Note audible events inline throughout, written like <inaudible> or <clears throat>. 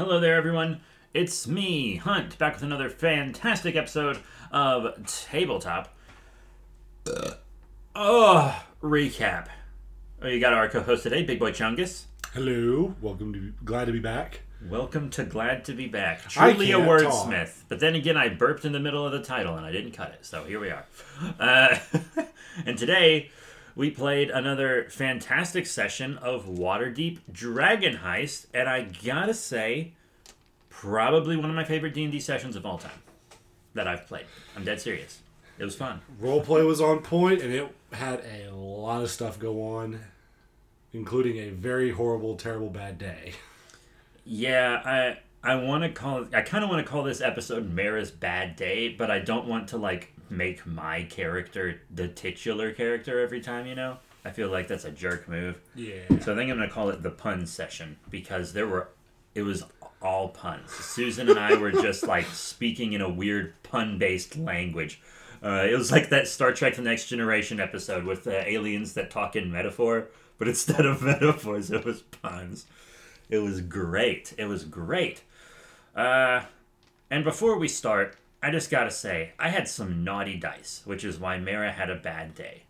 Hello there, everyone. It's me, Hunt, back with another fantastic episode of Tabletop. Oh, recap. Oh, you got our co-host today, Big Boy Chungus. Hello, welcome to glad to be back. Welcome to Glad to Be Back. Truly a can't wordsmith. But then again, I burped in the middle of the title and I didn't cut it, so here we are. Uh, <laughs> and today, we played another fantastic session of Waterdeep Dragon Heist, and I gotta say, probably one of my favorite D&D sessions of all time that I've played. I'm dead serious. It was fun. Roleplay was on point, and it had a lot of stuff go on, including a very horrible, terrible, bad day. Yeah, I I want to call I kind of want to call this episode Mara's bad day, but I don't want to like make my character the titular character every time, you know? I feel like that's a jerk move. Yeah. So I think I'm going to call it the pun session because there were it was all puns. Susan and I were just like <laughs> speaking in a weird pun-based language. Uh, it was like that Star Trek: The Next Generation episode with the aliens that talk in metaphor, but instead of <laughs> metaphors, it was puns. It was great. It was great. Uh, and before we start, I just gotta say, I had some naughty dice, which is why Mara had a bad day.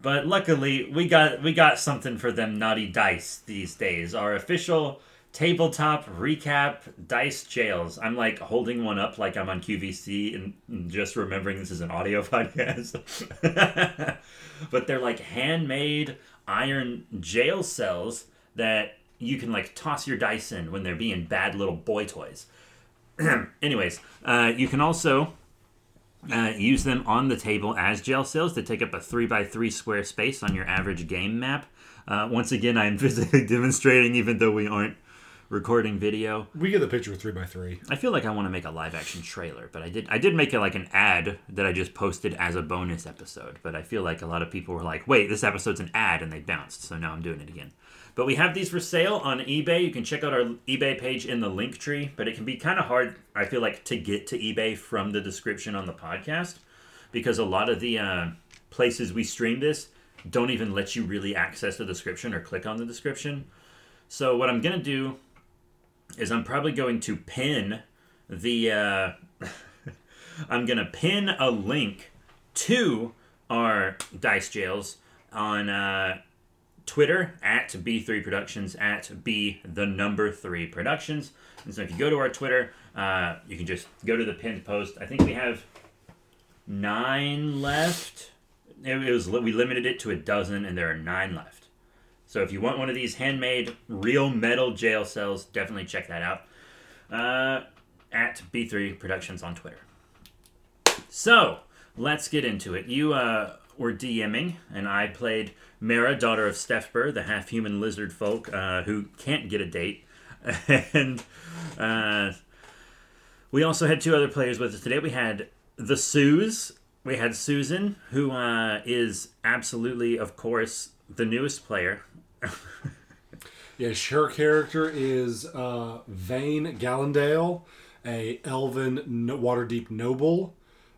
But luckily, we got we got something for them naughty dice these days. Our official tabletop recap dice jails. I'm like holding one up like I'm on QVC and just remembering this is an audio <laughs> podcast. <laughs> but they're like handmade iron jail cells that you can like toss your dice in when they're being bad little boy toys. <clears throat> Anyways, uh, you can also uh, use them on the table as jail cells to take up a 3 by 3 square space on your average game map. Uh, once again, I'm <laughs> physically demonstrating, even though we aren't recording video. We get the picture of three by three. I feel like I want to make a live action trailer, but I did I did make it like an ad that I just posted as a bonus episode. But I feel like a lot of people were like, "Wait, this episode's an ad," and they bounced. So now I'm doing it again. But we have these for sale on eBay. You can check out our eBay page in the link tree, but it can be kind of hard, I feel like, to get to eBay from the description on the podcast because a lot of the uh, places we stream this don't even let you really access the description or click on the description. So what I'm gonna do is I'm probably going to pin the uh, <laughs> I'm gonna pin a link to our dice jails on uh, Twitter at B3 Productions at B the number three Productions. And so if you go to our Twitter, uh, you can just go to the pinned post. I think we have nine left. It, it was we limited it to a dozen, and there are nine left. So if you want one of these handmade real metal jail cells, definitely check that out. Uh, at B3 Productions on Twitter. So let's get into it. You uh, were DMing, and I played Mara, daughter of Stefber, the half-human lizard folk uh, who can't get a date, <laughs> and uh, we also had two other players with us today. We had the Suze. We had Susan, who uh, is absolutely, of course, the newest player. <laughs> Yes, her character is uh, Vane Gallandale, a elven no- Waterdeep noble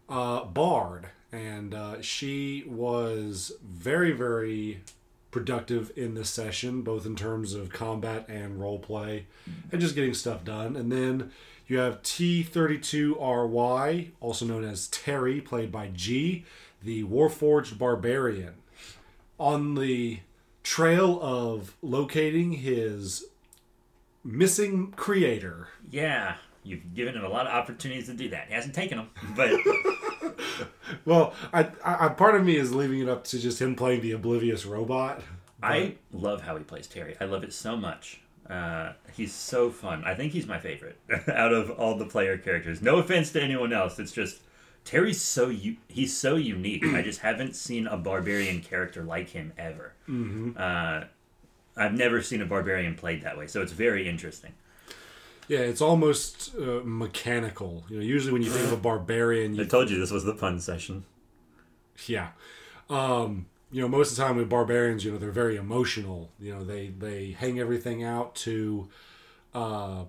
uh, bard, and uh, she was very, very productive in this session, both in terms of combat and role play, and just getting stuff done. And then you have T32RY, also known as Terry, played by G, the Warforged Barbarian. On the trail of locating his missing creator. Yeah, you've given him a lot of opportunities to do that. He hasn't taken them, but <laughs> Well, I, I part of me is leaving it up to just him playing the oblivious robot. I love how he plays Terry. I love it so much. Uh, he's so fun. I think he's my favorite <laughs> out of all the player characters. No offense to anyone else. It's just Terry's so u- he's so unique. I just haven't seen a barbarian character like him ever. Mm-hmm. Uh, I've never seen a barbarian played that way, so it's very interesting. Yeah, it's almost uh, mechanical. You know, usually when you think of a barbarian, I told you this was the fun session. yeah, um, you know, most of the time with barbarians, you know, they're very emotional. You know, they they hang everything out to, uh,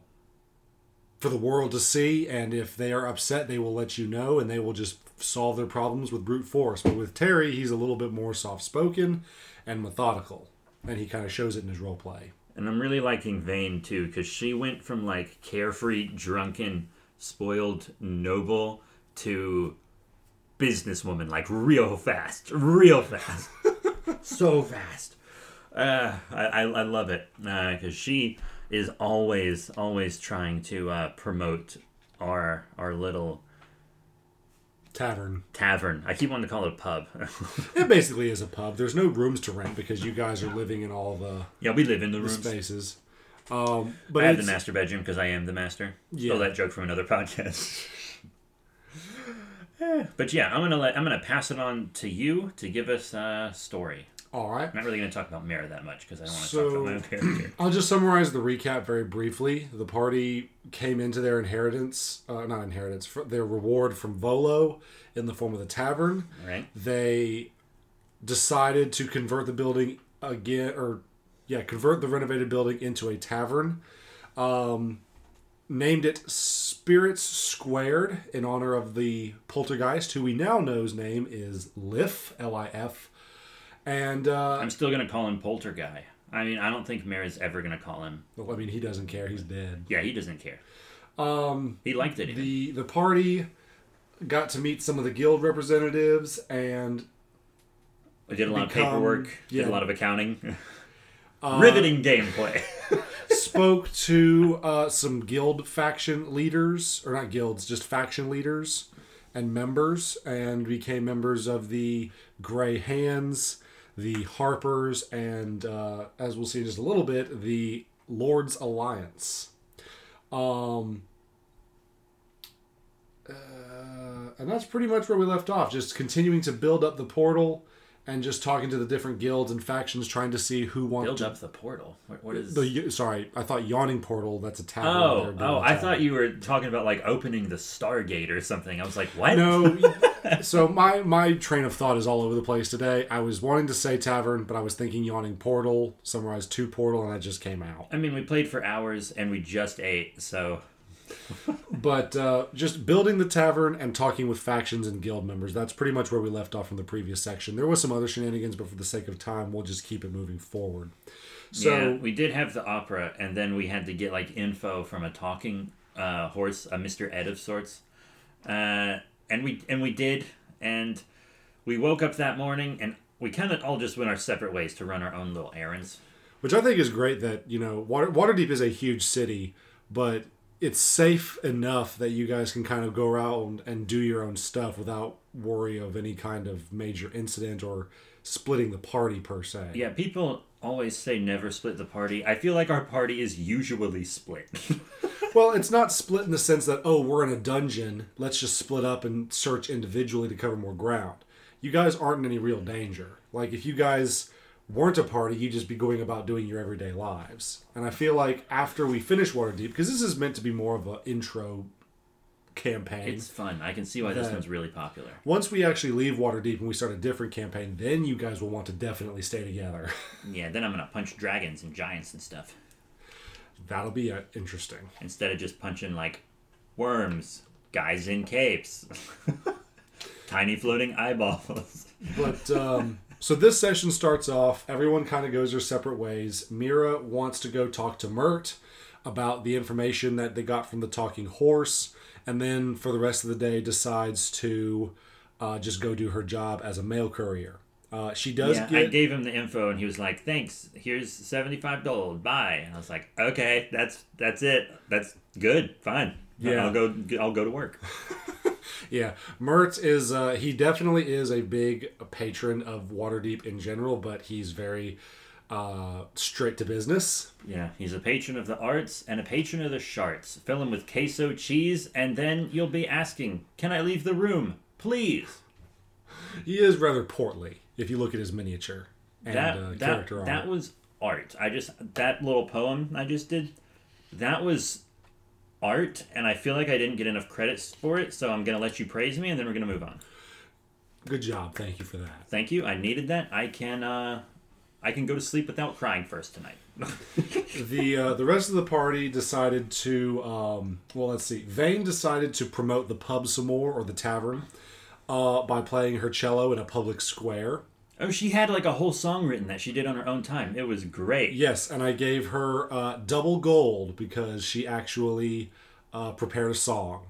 for the world to see, and if they are upset, they will let you know, and they will just solve their problems with brute force. But with Terry, he's a little bit more soft spoken and methodical, and he kind of shows it in his role play. And I'm really liking Vane too, because she went from like carefree, drunken, spoiled noble to businesswoman, like real fast, real fast, <laughs> so fast. Uh, I, I, I love it because she is always always trying to uh, promote our our little Tavern. tavern. I keep wanting to call it a pub. <laughs> It basically is a pub. There's no rooms to rent because you guys are living in all the, yeah, we live in the the spaces. Um, but I have the master bedroom because I am the master. Yeah. Stole that joke from another <laughs> podcast. <laughs> Eh, but yeah, I'm gonna let I'm gonna pass it on to you to give us a story. All right. I'm not really gonna talk about Mara that much because I don't want to So- talk about my own character. I'll just summarize the recap very briefly. The party came into their inheritance, uh, not inheritance, their reward from Volo in the form of the tavern. Right? They decided to convert the building again, or yeah, convert the renovated building into a tavern. Um, named it Spirits Squared in honor of the poltergeist, who we now know's name is Lif, L I F. And uh, I'm still gonna call him Polter Guy. I mean, I don't think Mara's ever gonna call him. well, I mean, he doesn't care; he's dead. Yeah, he doesn't care. Um, he liked it. The the party got to meet some of the guild representatives and I did a lot become- of paperwork. Did yeah. Uh, a lot of accounting. <laughs> <laughs> Riveting gameplay. <laughs> spoke to uh, some guild faction leaders or not guilds just faction leaders and members and became members of the gray hands the harpers and uh, as we'll see in just a little bit the lords alliance. Um uh, and that's pretty much where we left off just continuing to build up the portal and just talking to the different guilds and factions trying to see who wants Build to up the portal. What, what is? the sorry, I thought yawning portal. That's a tavern. Oh, they're oh, oh! I thought you were talking about like opening the Stargate or something. I was like, what? No. <laughs> so my my train of thought is all over the place today. I was wanting to say tavern, but I was thinking yawning portal, summarized two portal, and that just came out. I mean, we played for hours and we just ate, so But uh, just building the tavern and talking with factions and guild members. That's pretty much where we left off from the previous section. There was some other shenanigans, but for the sake of time, we'll just keep it moving forward. So yeah, we did have the opera, and then we had to get like info from a talking uh, horse, a Mister Ed of sorts, uh, and we and we did, and we woke up that morning, and we kind of all just went our separate ways to run our own little errands. which I think is great that you know Water Waterdeep is a huge city, but it's safe enough that you guys can kind of go around and do your own stuff without worry of any kind of major incident or splitting the party per se. Yeah, people always say never split the party. I feel like our party is usually split. <laughs> Well, it's not split in the sense that oh we're in a dungeon, let's just split up and search individually to cover more ground. You guys aren't in any real danger. Like if you guys weren't a party, you'd just be going about doing your everyday lives. And I feel like after we finish Waterdeep, because this is meant to be more of an intro campaign. it's fun. I can see why this one's really popular. Once we actually leave Waterdeep and we start a different campaign, then you guys will want to definitely stay together. <laughs> Yeah, then I'm gonna punch dragons and giants and stuff That'll be uh, interesting. instead of just punching like worms, guys in capes, <laughs> tiny floating eyeballs. But um, <laughs> so this session starts off. Everyone kind of goes their separate ways. Mira wants to go talk to Mirt about the information that they got from the talking horse, and then for the rest of the day decides to uh, just go do her job as a mail courier. Uh, she does Yeah, I gave him the info and he was like, "Thanks. Here's seventy-five gold. Bye." And I was like, "Okay, that's that's it. That's good. Fine. Yeah. I'll go. I'll go to work." <laughs> yeah. Mertz is uh, he definitely is a big patron of Waterdeep in general, but he's very uh, straight to business. Yeah, he's a patron of the arts and a patron of the sharts. Fill him with queso cheese, and then you'll be asking, "Can I leave the room, please?" He is rather portly if you look at his miniature and that uh, that, character art. that was art. I just that little poem I just did, that was art, and I feel like I didn't get enough credits for it. So I'm gonna let you praise me, and then we're gonna move on. Good job. Thank you for that. Thank you. I needed that. I can uh, I can go to sleep without crying first tonight. <laughs> <laughs> the uh, the rest of the party decided to um, well let's see Vane decided to promote the pub some more or the tavern uh, by playing her cello in a public square Oh, she had like a whole song written that she did on her own time. It was great. Yes, and I gave her uh, double gold because she actually uh, prepared a song.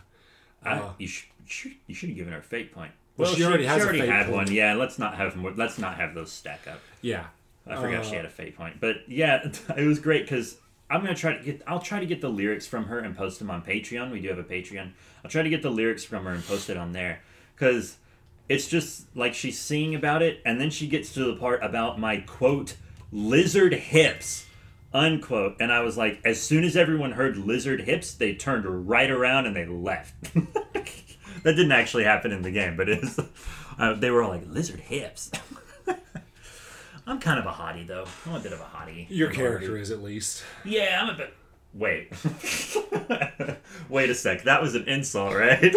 I, you should you should have given her a fate point. Well, she already has a fate had point. one. Yeah, let's not have more. Let's not have those stack up. Yeah. I forgot she Uh, had a fate point, but yeah, <laughs> it was great because I'm gonna try to get. I'll try to get the lyrics from her and post them on Patreon. We do have a Patreon. I'll try to get the lyrics from her and post it on there because it's just like she's singing about it, and then she gets to the part about my quote lizard hips unquote. And i was like as soon as everyone heard lizard hips they turned right around and they left. <laughs> That didn't actually happen in the game but it was, uh, they were all like lizard hips. <laughs> I'm kind of a hottie though. I'm a bit of a hottie. Your character is at least. yeah i'm a bit wait. <laughs> Wait a sec. That was an insult right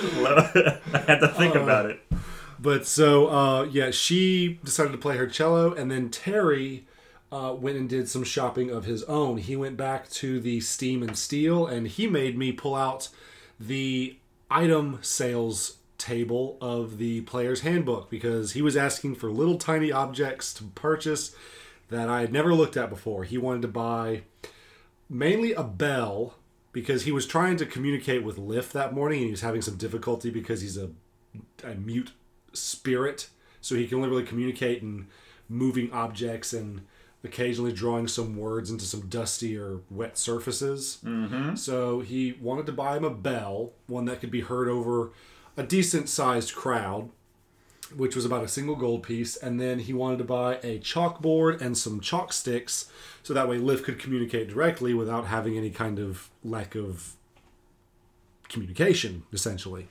i had to think Uh, about it But so, uh, yeah, she decided to play her cello, and then Terry uh, went and did some shopping of his own. He went back to the Steam and Steel, and he made me pull out the item sales table of the player's handbook because he was asking for little tiny objects to purchase that I had never looked at before. He wanted to buy mainly a bell because he was trying to communicate with Lif that morning and he was having some difficulty because he's a, a mute spirit. So he can only really communicate in moving objects and occasionally drawing some words into some dusty or wet surfaces. Mm-hmm. So he wanted to buy him a bell, one that could be heard over a decent sized crowd which was about a single gold piece, and then he wanted to buy a chalkboard and some chalk sticks, so that way Lif could communicate directly without having any kind of lack of communication, essentially.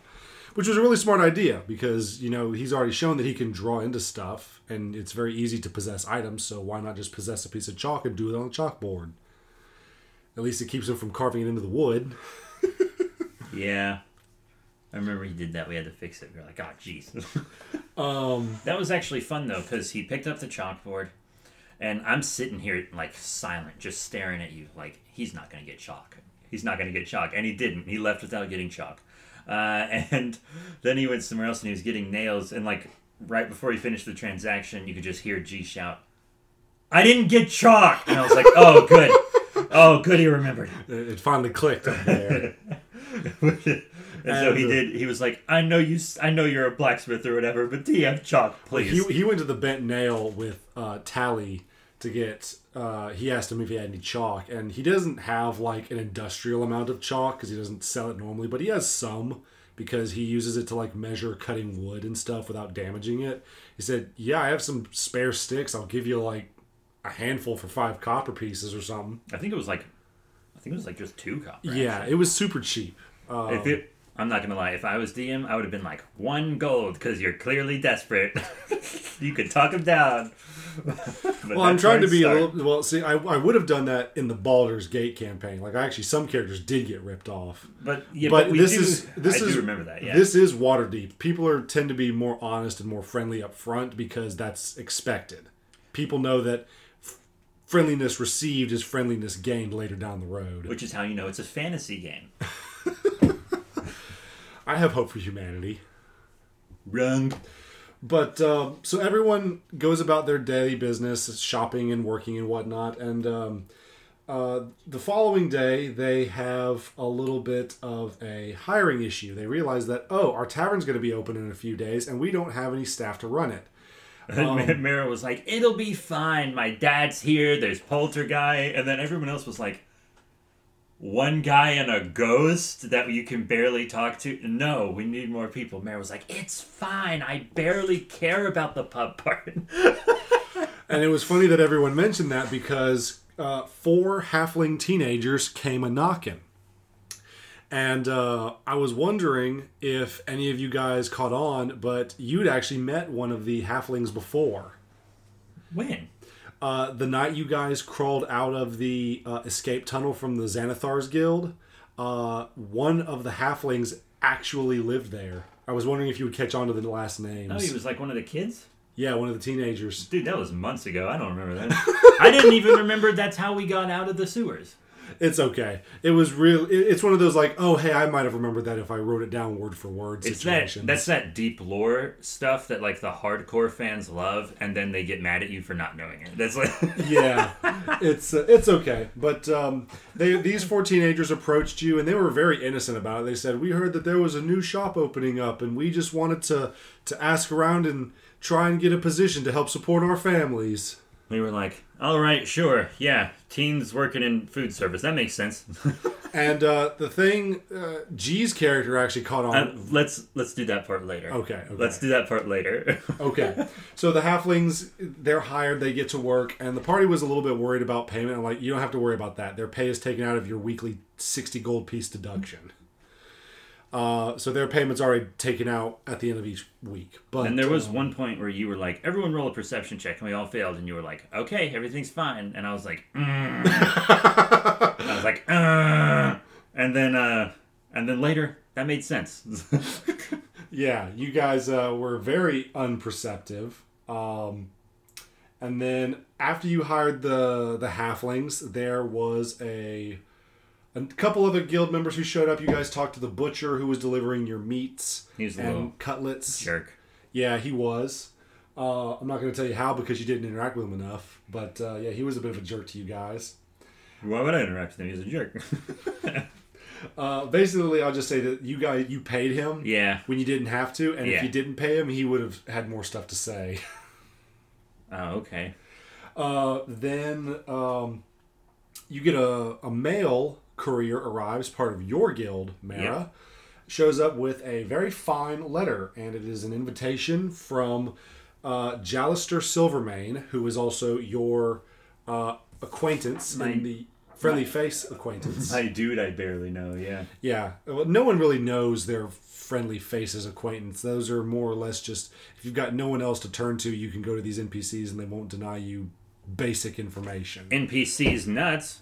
Which was a really smart idea because you know he's already shown that he can draw into stuff, and it's very easy to possess items. So why not just possess a piece of chalk and do it on a chalkboard? At least it keeps him from carving it into the wood. <laughs> Yeah. I remember he did that. We had to fix it. We were like, oh, jeez. <laughs> Um, that was actually fun, though, because he picked up the chalkboard, and I'm sitting here, like, silent, just staring at you, like, he's not going to get chalk. He's not going to get chalk. And he didn't. He left without getting chalk. Uh, <laughs> and then he went somewhere else and he was getting nails. And, like, right before he finished the transaction, you could just hear G shout, I didn't get chalk! And I was like, oh, good. <laughs> Oh, good, he remembered. it it finally clicked. <laughs> and so he uh, did. He was like, "I know you. I know you're a blacksmith or whatever, but do you have chalk, please?" He, he went to the bent nail with uh, Tally to get. Uh, he asked him if he had any chalk, and he doesn't have like an industrial amount of chalk because he doesn't sell it normally, but he has some because he uses it to like measure cutting wood and stuff without damaging it. He said, "Yeah, I have some spare sticks. I'll give you like a handful for five copper pieces or something." I think it was like, I think it was like just two copper. Yeah, actually. it was super cheap. Uh, If it, I'm not gonna lie. If I was DM, I would have been like one gold because you're clearly desperate. <laughs> you could talk him down. <laughs> Well, I'm trying to be it a little. Well, see, I, I would have done that in the Baldur's Gate campaign. Like, I actually, some characters did get ripped off. But yeah, but but, this do, is this I is remember that. Yeah. This is Waterdeep. People are tend to be more honest and more friendly up front because that's expected. People know that friendliness received is friendliness gained later down the road. which is how you know it's a fantasy game. <laughs> I have hope for humanity. Wrong. But um, so everyone goes about their daily business, shopping and working and whatnot. And um, uh, the following day, they have a little bit of a hiring issue. They realize that, oh, our tavern's going to be open in a few days, and we don't have any staff to run it. <laughs> And Mara was like, "It'll be fine. My dad's here. There's Polterguy," and then everyone else was like, "One guy and a ghost that you can barely talk to." No, we need more people. Mara was like, "It's fine. I barely care about the pub part." <laughs> And it was funny that everyone mentioned that because uh, four halfling teenagers came a knocking. And uh, I was wondering if any of you guys caught on, but you'd actually met one of the halflings before. when? Uh, the night you guys crawled out of the uh, escape tunnel from the Xanathars Guild, uh, one of the halflings actually lived there. I was wondering if you would catch on to the last names. Oh, he was like one of the kids. yeah, one of the teenagers. Dude, that was months ago. I don't remember that. <laughs> I didn't even remember that's how we got out of the sewers. It's okay. It was real. It's one of those like, oh hey, I might have remembered that if I wrote it down word for word. It's that that's that deep lore stuff that like the hardcore fans love, and then they get mad at you for not knowing it. That's like <laughs> yeah, it's uh, it's okay. But um, they these four teenagers approached you, and they were very innocent about it. They said, "We heard that there was a new shop opening up, and we just wanted to to ask around and try and get a position to help support our families." We were like, all right, sure, yeah, teens working in food service, that makes sense. <laughs> And uh, the thing, uh, G's character actually caught on. Uh, let's let's do that part later. Okay, okay. Let's do that part later. <laughs> Okay. So the halflings, they're hired, they get to work, and the party was a little bit worried about payment. I'm like, you don't have to worry about that. Their pay is taken out of your weekly 60 gold piece deduction. Uh, so their payment's already taken out at the end of each week. But and there was um, one point where you were like, everyone roll a perception check, and we all failed, and you were like, okay, everything's fine, and I was like, mm. <laughs> I was like, uh. and then uh, and then later that made sense. <laughs> yeah, you guys uh, were very unperceptive. Um, and then after you hired the the halflings, there was a a couple other guild members who showed up. You guys talked to the butcher who was delivering your meats He was and little cutlets. jerk. Yeah, he was. Uh, I'm not going to tell you how because you didn't interact with him enough. But uh, yeah, he was a bit of a jerk to you guys. Why would I interact with him? He's a jerk. <laughs> Uh, basically, I'll just say that you guys you paid him yeah. when you didn't have to, and Yeah. if you didn't pay him, he would have had more stuff to say. <laughs> Oh, okay. Uh, then um, you get a, a mail courier arrives, part of your guild, Mara, Yeah. shows up with a very fine letter, and it is an invitation from uh, Jalester Silvermane, who is also your uh, acquaintance My- in the friendly face acquaintance. <laughs> My dude, I barely know. Yeah. yeah, well, no one really knows their friendly faces acquaintance. Those are more or less just if you've got no one else to turn to, you can go to these NPCs and they won't deny you basic information. NPC's nuts.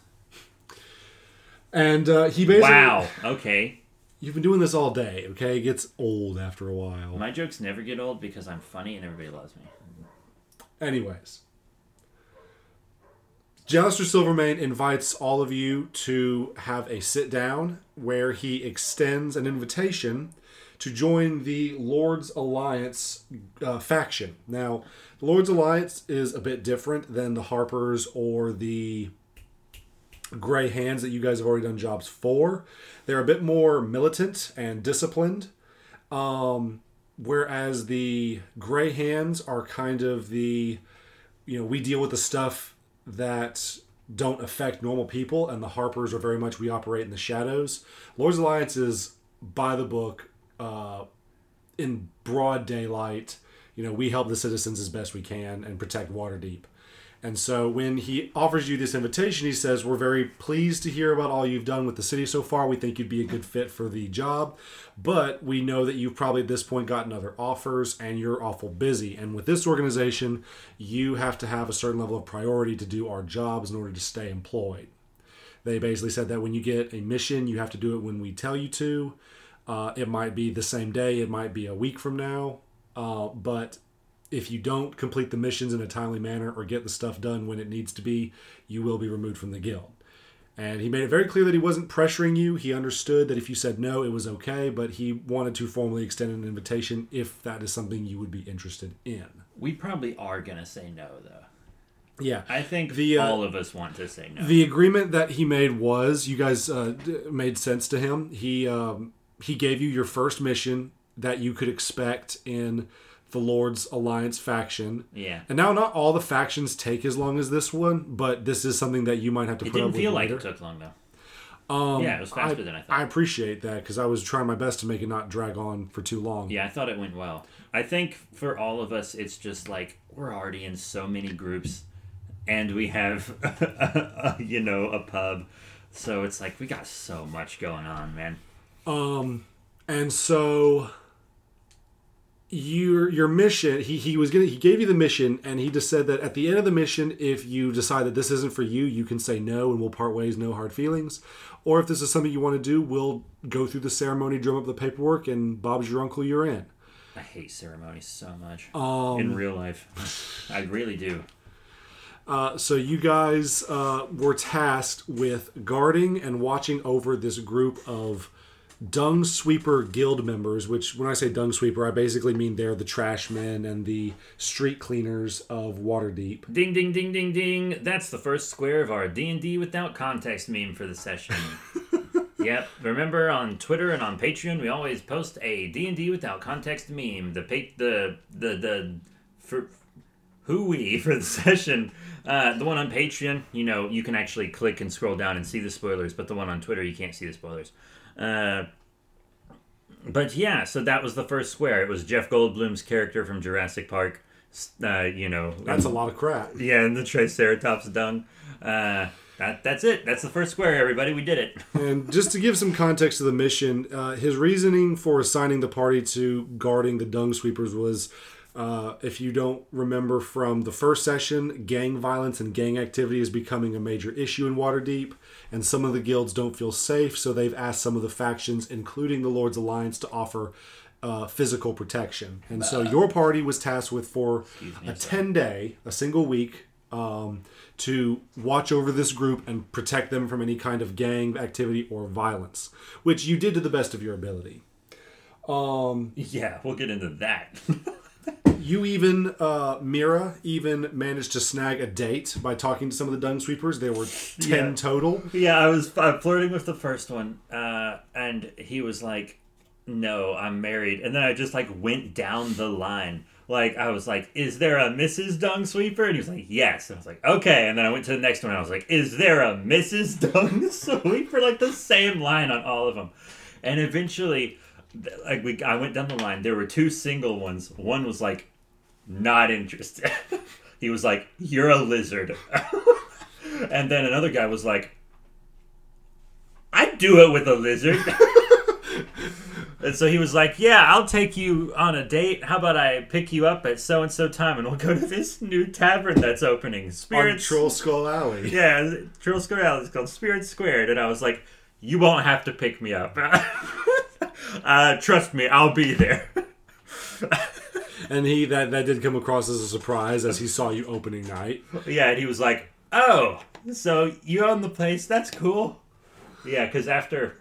And uh, he basically, Wow. Okay. you've been doing this all day. Okay, it gets old after a while. My jokes never get old because I'm funny and everybody loves me. Anyways, Jalester Silvermane invites all of you to have a sit down where he extends an invitation to join the Lord's Alliance uh, faction. Now, the Lord's Alliance is a bit different than the Harpers or the Gray Hands that you guys have already done jobs for. They're a bit more militant and disciplined. Um, whereas the Gray Hands are kind of the you know, we deal with the stuff that don't affect normal people, and the Harpers are very much we operate in the shadows. Lord's Alliance is by the book, uh, in broad daylight. You know, we help the citizens as best we can and protect Waterdeep. And so when he offers you this invitation, he says, We're very pleased to hear about all you've done with the city so far. We think you'd be a good fit for the job. But we know that you've probably at this point gotten other offers and you're awful busy. And with this organization, you have to have a certain level of priority to do our jobs in order to stay employed. They basically said that when you get a mission, you have to do it when we tell you to. Uh, it might be the same day, it might be a week from now. Uh, but if you don't complete the missions in a timely manner or get the stuff done when it needs to be, you will be removed from the guild. And he made it very clear that he wasn't pressuring you. He understood that if you said no, it was okay, but he wanted to formally extend an invitation if that is something you would be interested in. We probably are gonna say no, though. Yeah. I think The, uh, all of us want to say no. The agreement that he made was you guys uh, d- made sense to him. He um, he gave you your first mission that you could expect in the Lord's Alliance faction. yeah. And now, not all the factions take as long as this one, but this is something that you might have to It put didn't up feel with like later. it took long though. yeah, it was faster I, than I thought. I appreciate that because I was trying my best to make it not drag on for too long. Yeah, I thought it went well. I think for all of us, it's just like we're already in so many groups, and we have, <laughs> you know, a pub. So it's like we got so much going on, man. Um, and so your your mission he, he was gonna he gave you the mission and he just said that at the end of the mission if you decide that this isn't for you you can say no and we'll part ways no hard feelings or if this is something you want to do we'll go through the ceremony drum up the paperwork and bob's your uncle you're in I hate ceremonies so much um in real life. I really do. Uh, so you guys uh, were tasked with guarding and watching over this group of dung sweeper guild members. Which, when I say dung sweeper, I basically mean they're the trash men and the street cleaners of Waterdeep. Ding ding ding ding ding. That's the first square of our D&D without context meme for the session. <laughs> yep. Remember on Twitter and on Patreon we always post a D&D without context meme. The pa- the the the for who we for the <laughs> session. Uh, the one on Patreon, you know, you can actually click and scroll down and see the spoilers, but the one on Twitter you can't see the spoilers. Uh, but yeah, so that was the first square. It was Jeff Goldblum's character from Jurassic Park. Uh, you know, That's a lot of crap. yeah, and the Triceratops dung. Uh, that, that's it. That's the first square, everybody. We did it. <laughs> And just to give some context to the mission, uh, his reasoning for assigning the party to guarding the dung sweepers was, uh, if you don't remember from the first session, gang violence and gang activity is becoming a major issue in Waterdeep, and some of the guilds don't feel safe, so they've asked some of the factions, including the Lord's Alliance, to offer. Uh, physical protection, and so your party was tasked with for a ten day, a single week, um, to watch over this group and protect them from any kind of gang activity or violence, which you did to the best of your ability. Yeah, we'll get into that. <laughs> You even, uh, Mira, even managed to snag a date by talking to some of the dung sweepers. There were 10 Yeah. total. yeah, I was uh, flirting with the first one, uh, and he was like, "No, I'm married." And then I just like went down the line. Like I was like, "Is there a Mrs. Dung Sweeper?" And he was like, "Yes." And I was like, "Okay." And then I went to the next one. and I was like, "Is there a Mrs. Dung <laughs> Sweeper?" Like the same line on all of them. And eventually, like we, I went down the line. There were two single ones. One was like, not interested. <laughs> he was like, "You're a lizard," <laughs> and then another guy was like, "I'd do it with a lizard." <laughs> and so he was like, "Yeah, I'll take you on a date. How about I pick you up at so and so time, and we'll go to this new tavern that's opening, On Spirit Troll Skull Alley. yeah, Trill Alley is called Spirit Squared, and I was like, "You won't have to pick me up. <laughs> uh, trust me, I'll be there." And he that, that did come across as a surprise as he saw you opening night. <laughs> yeah, and he was like, "Oh, so you own the place? That's cool." Yeah, because after,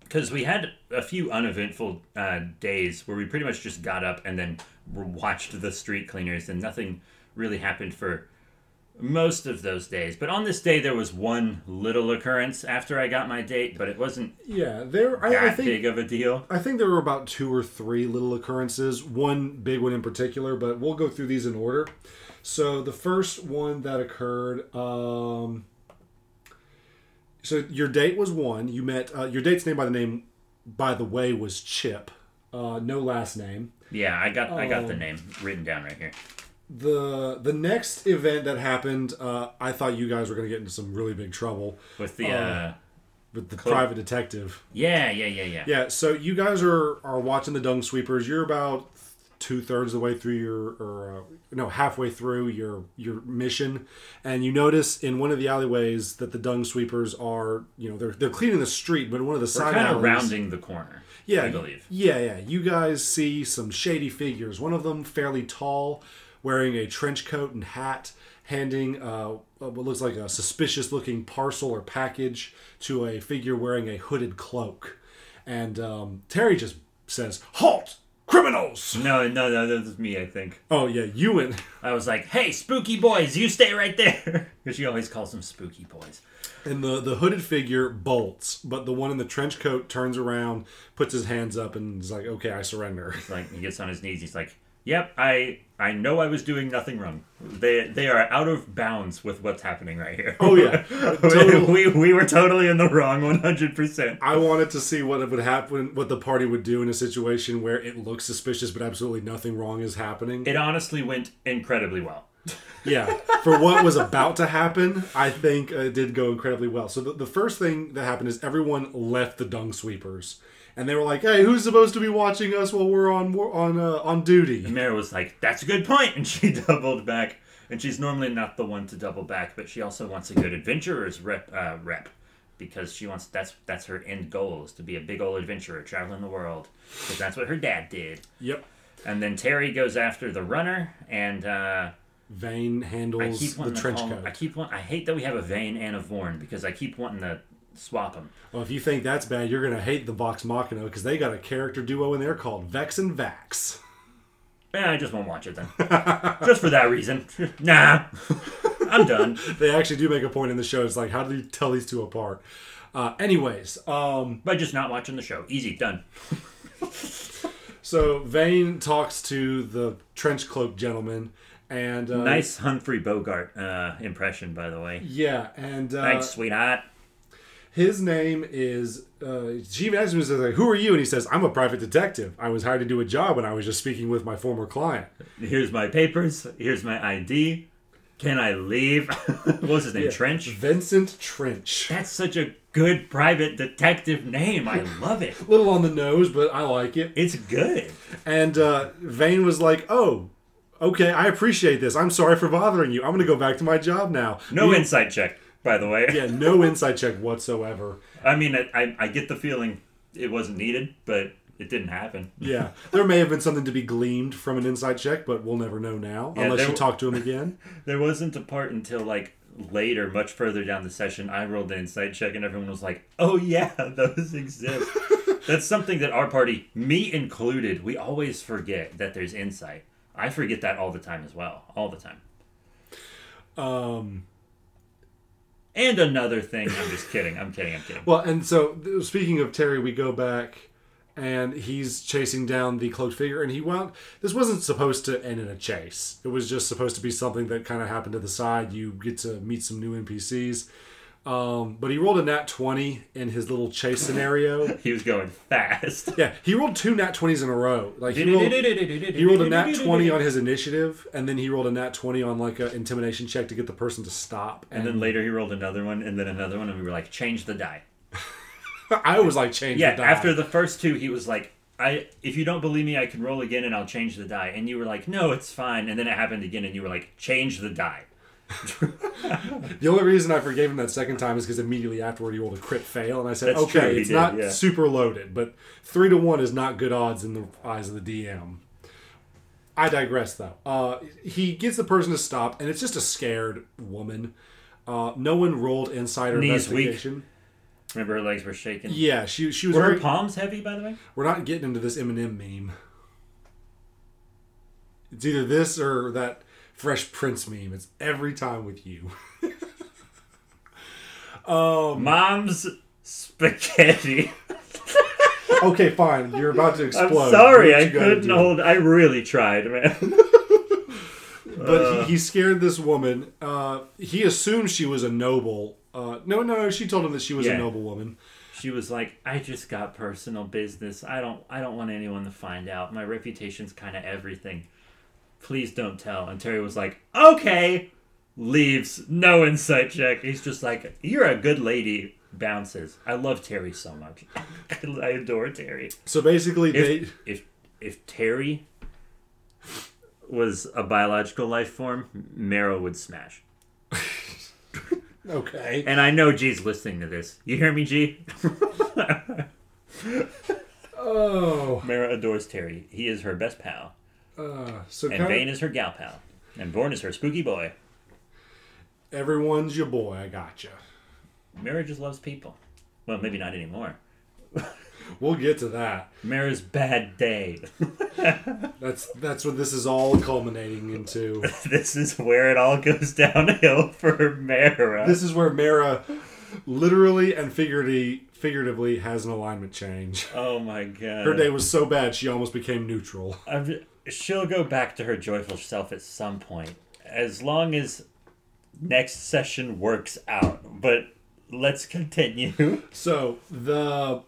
because we had a few uneventful uh, days where we pretty much just got up and then watched the street cleaners, and nothing really happened for most of those days. But on this day, there was one little occurrence after I got my date, but it wasn't Yeah, there I, that I think big of a deal. I think there were about two or three little occurrences, one big one in particular, but we'll go through these in order. So the first one that occurred, um, so your date was one. You met uh, your date's name by the name, by the way, was Chip. Uh, no last name. Yeah, I got I got the Oh. name written down right here. The the next event that happened, uh, I thought you guys were going to get into some really big trouble With the Oh. uh, with the private detective. yeah, yeah, yeah, yeah. Yeah, so you guys are are watching the dung sweepers. You're about two thirds of the way through your, or uh, no, halfway through your your mission, and you notice in one of the alleyways that the dung sweepers are, you know, they're they're cleaning the street, but one of the We're side kind of rounding the corner. yeah, I believe. yeah, yeah. You guys see some shady figures. One of them fairly tall, wearing a trench coat and hat, handing uh, what looks like a suspicious-looking parcel or package to a figure wearing a hooded cloak. And um, Terry just says, "Halt, criminals!" No, no, no, that was me. I think Oh yeah, you and I was like, "Hey, spooky boys, you stay right there," <laughs> because she always calls them spooky boys. and the the hooded figure bolts, but the one in the trench coat turns around, puts his hands up, and is like, "Okay, I surrender." Like he gets on his knees. He's like, "Yep, I I know I was doing nothing wrong. They they are out of bounds with what's happening right here. Oh, yeah. <laughs> Total- we we were totally in the wrong, one hundred percent. I wanted to see what would happen, what the party would do in a situation where it looks suspicious, but absolutely nothing wrong is happening. It honestly went incredibly well. <laughs> yeah, for what was about to happen, I think it did go incredibly well. So the, the first thing that happened is everyone left the dung sweepers, and they were like, "Hey, who's supposed to be watching us while we're on on uh, on duty?" And Mara was like, "That's a good point," and she <laughs> doubled back. And she's normally not the one to double back, but she also wants a good adventurer's rep, uh, rep because she wants that's that's her end goal is to be a big old adventurer traveling the world because that's what her dad did. Yep. And then Terry goes after the runner, and uh, Vane handles the trench coat. I keep want. I hate that we have a Vane and a Vorn because I keep wanting to swap them. Well, if you think that's bad, you're gonna hate the Vox Machina because they got a character duo in there called Vex and Vax. Yeah, I just won't watch it then. <laughs> just for that reason. <laughs> nah, I'm done. <laughs> They actually do make a point in the show. It's like, how do you tell these two apart? Uh, anyways, um, By just not watching the show. Easy, done. so Vane talks to the trench cloak gentleman, and uh, Nice Humphrey Bogart uh, impression, by the way. yeah, and uh, Thanks, sweetheart. His name is. Uh, she asks him, says, like, "Who are you?" And he says, "I'm a private detective. I was hired to do a job, and I was just speaking with my former client." Here's my papers. Here's my ID. Can I leave? <laughs> what was his name? Trench. Vincent Trench. That's such a good private detective name. I <laughs> love it. Little on the nose, but I like it. It's good. And uh, Vane was like, "Oh, okay, I appreciate this. I'm sorry for bothering you. I'm going to go back to my job now." No You- insight check, by the way. Yeah, no <laughs> inside check whatsoever. I mean, I, I, I get the feeling it wasn't needed, but it didn't happen. Yeah, there may have been something to be gleaned from an inside check, but we'll never know now Yeah, unless you w- talk to him again. <laughs> There wasn't a part until like later, much further down the session, I rolled an insight check and everyone was like, "Oh yeah, <laughs> those exist." That's something that our party, me included, we always forget that there's insight. I forget that all the time as well, all the time. Um, And another thing, I'm just kidding. I'm kidding. I'm kidding. Well, and so speaking of Terry, we go back and he's chasing down the cloaked figure, and he wound. This wasn't supposed to end in a chase. It was just supposed to be something that kind of happened to the side. You get to meet some new NPCs. Um, but he rolled a nat 20 in his little chase scenario. <laughs> He was going fast. Yeah, he rolled two nat 20s in a row. Like he rolled, he rolled a nat 20 on his initiative, and then he rolled a nat 20 on like an intimidation check to get the person to stop. And then later he rolled another one, and then another one, and we were like, change the die. <laughs> I was like, change Yeah, the die. after the first two, he was like, "I if you don't believe me, I can roll again and I'll change the die." And you were like, "No, it's fine." And then it happened again, and you were like, "Change the die." <laughs> The only reason I forgave him that second time is because immediately afterward he rolled a crit fail, and I said, That's "Okay, true, it's did, not yeah. super loaded, but three to one is not good odds in the eyes of the DM." I digress, though. Uh, he gets the person to stop, and it's just a scared woman. Uh, no one rolled insider Knees weak. investigation. Remember, her legs were shaking. Yeah, she she was Were her palms heavy, by the way? We're not getting into this Eminem meme. It's either this or that Fresh Prince meme. It's every time with you. <laughs> Um, Mom's spaghetti. Okay, fine. You're about to explode. I'm sorry, I couldn't hold. I really tried, man. <laughs> But he, he scared this woman. Uh, he assumed she was a noble. Uh, no, no, she told him that she was a noble woman. she was like, "I just got personal business. I don't. I don't want anyone to find out. My reputation's kind of everything. Please don't tell." And Terry was like, "Okay." Leaves. No insight check. He's just like, "You're a good lady." Bounces. I love Terry so much. <laughs> I adore Terry. So basically, they. If if if Terry was a biological life form, Meryl would smash. Okay. And I know G's listening to this. You hear me, G? <laughs> Oh. Mara adores Terry. He is her best pal. Uh, so And Vane is her gal pal. And Vorn is her spooky boy. everyone's your boy. I gotcha. Mara just loves people. Well, maybe not anymore. <laughs> We'll get to that. Mara's bad day. <laughs> That's that's what this is all culminating into. <laughs> this is where it all goes downhill for Mara. This is where Mara, literally and figuratively, figuratively, has an alignment change. oh my god. Her day was so bad she almost became neutral. I'm, she'll go back to her joyful self at some point, as long as next session works out. But let's continue. <laughs> So the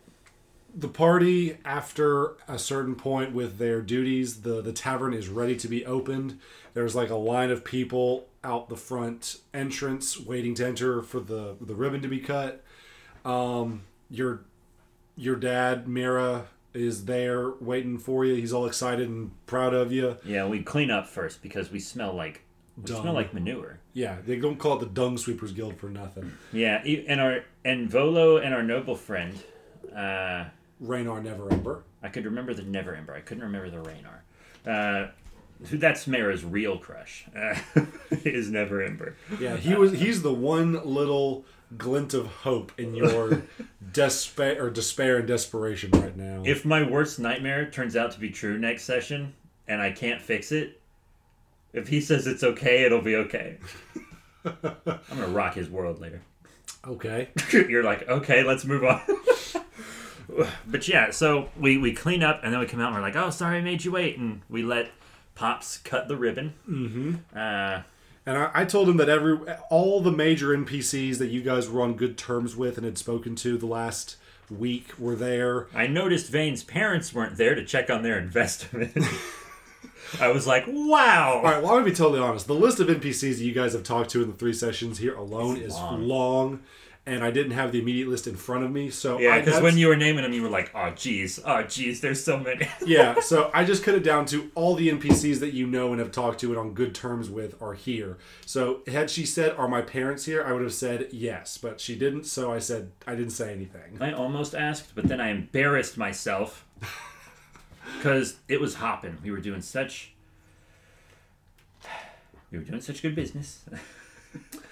the party after a certain point with their duties, the the tavern is ready to be opened. There's like a line of people out the front entrance waiting to enter for the the ribbon to be cut. Um, your your dad Mira is there waiting for you. He's all excited and proud of you. yeah, we clean up first because we smell like we smell like manure. Yeah, they don't call it the Dung Sweepers Guild for nothing. Yeah, and our and Volo and our noble friend. Uh, Renaer Neverember. I could remember the Neverember. I couldn't remember the Renaer. Uh, That's Mara's real crush. Uh, <laughs> is Neverember. Yeah, he was. He's the one little glint of hope in your <laughs> despair or despair and desperation right now. If my worst nightmare turns out to be true next session and I can't fix it, if he says it's okay, it'll be okay. <laughs> I'm gonna rock his world later. okay, <laughs> You're like, okay, let's move on. but yeah, so we we clean up and then we come out and we're like, oh, sorry, I made you wait, and we let Pops cut the ribbon. Mm-hmm. Uh, and I, I told him that every all the major NPCs that you guys were on good terms with and had spoken to the last week were there. I noticed Vane's parents weren't there to check on their investment. <laughs> I was like, wow. All right, well, I'm gonna be totally honest. The list of NPCs that you guys have talked to in the three sessions here alone It's is long. long. And I didn't have the immediate list in front of me, so Yeah, because when you were naming them, you were like, oh, geez, oh, geez, there's so many. <laughs> yeah, so I just cut it down to all the NPCs that you know and have talked to and on good terms with are here. So had she said, "Are my parents here?" I would have said yes, but she didn't, so I said I didn't say anything. I almost asked, but then I embarrassed myself <laughs> because it was hopping. We were doing such. We were doing such good business. <laughs>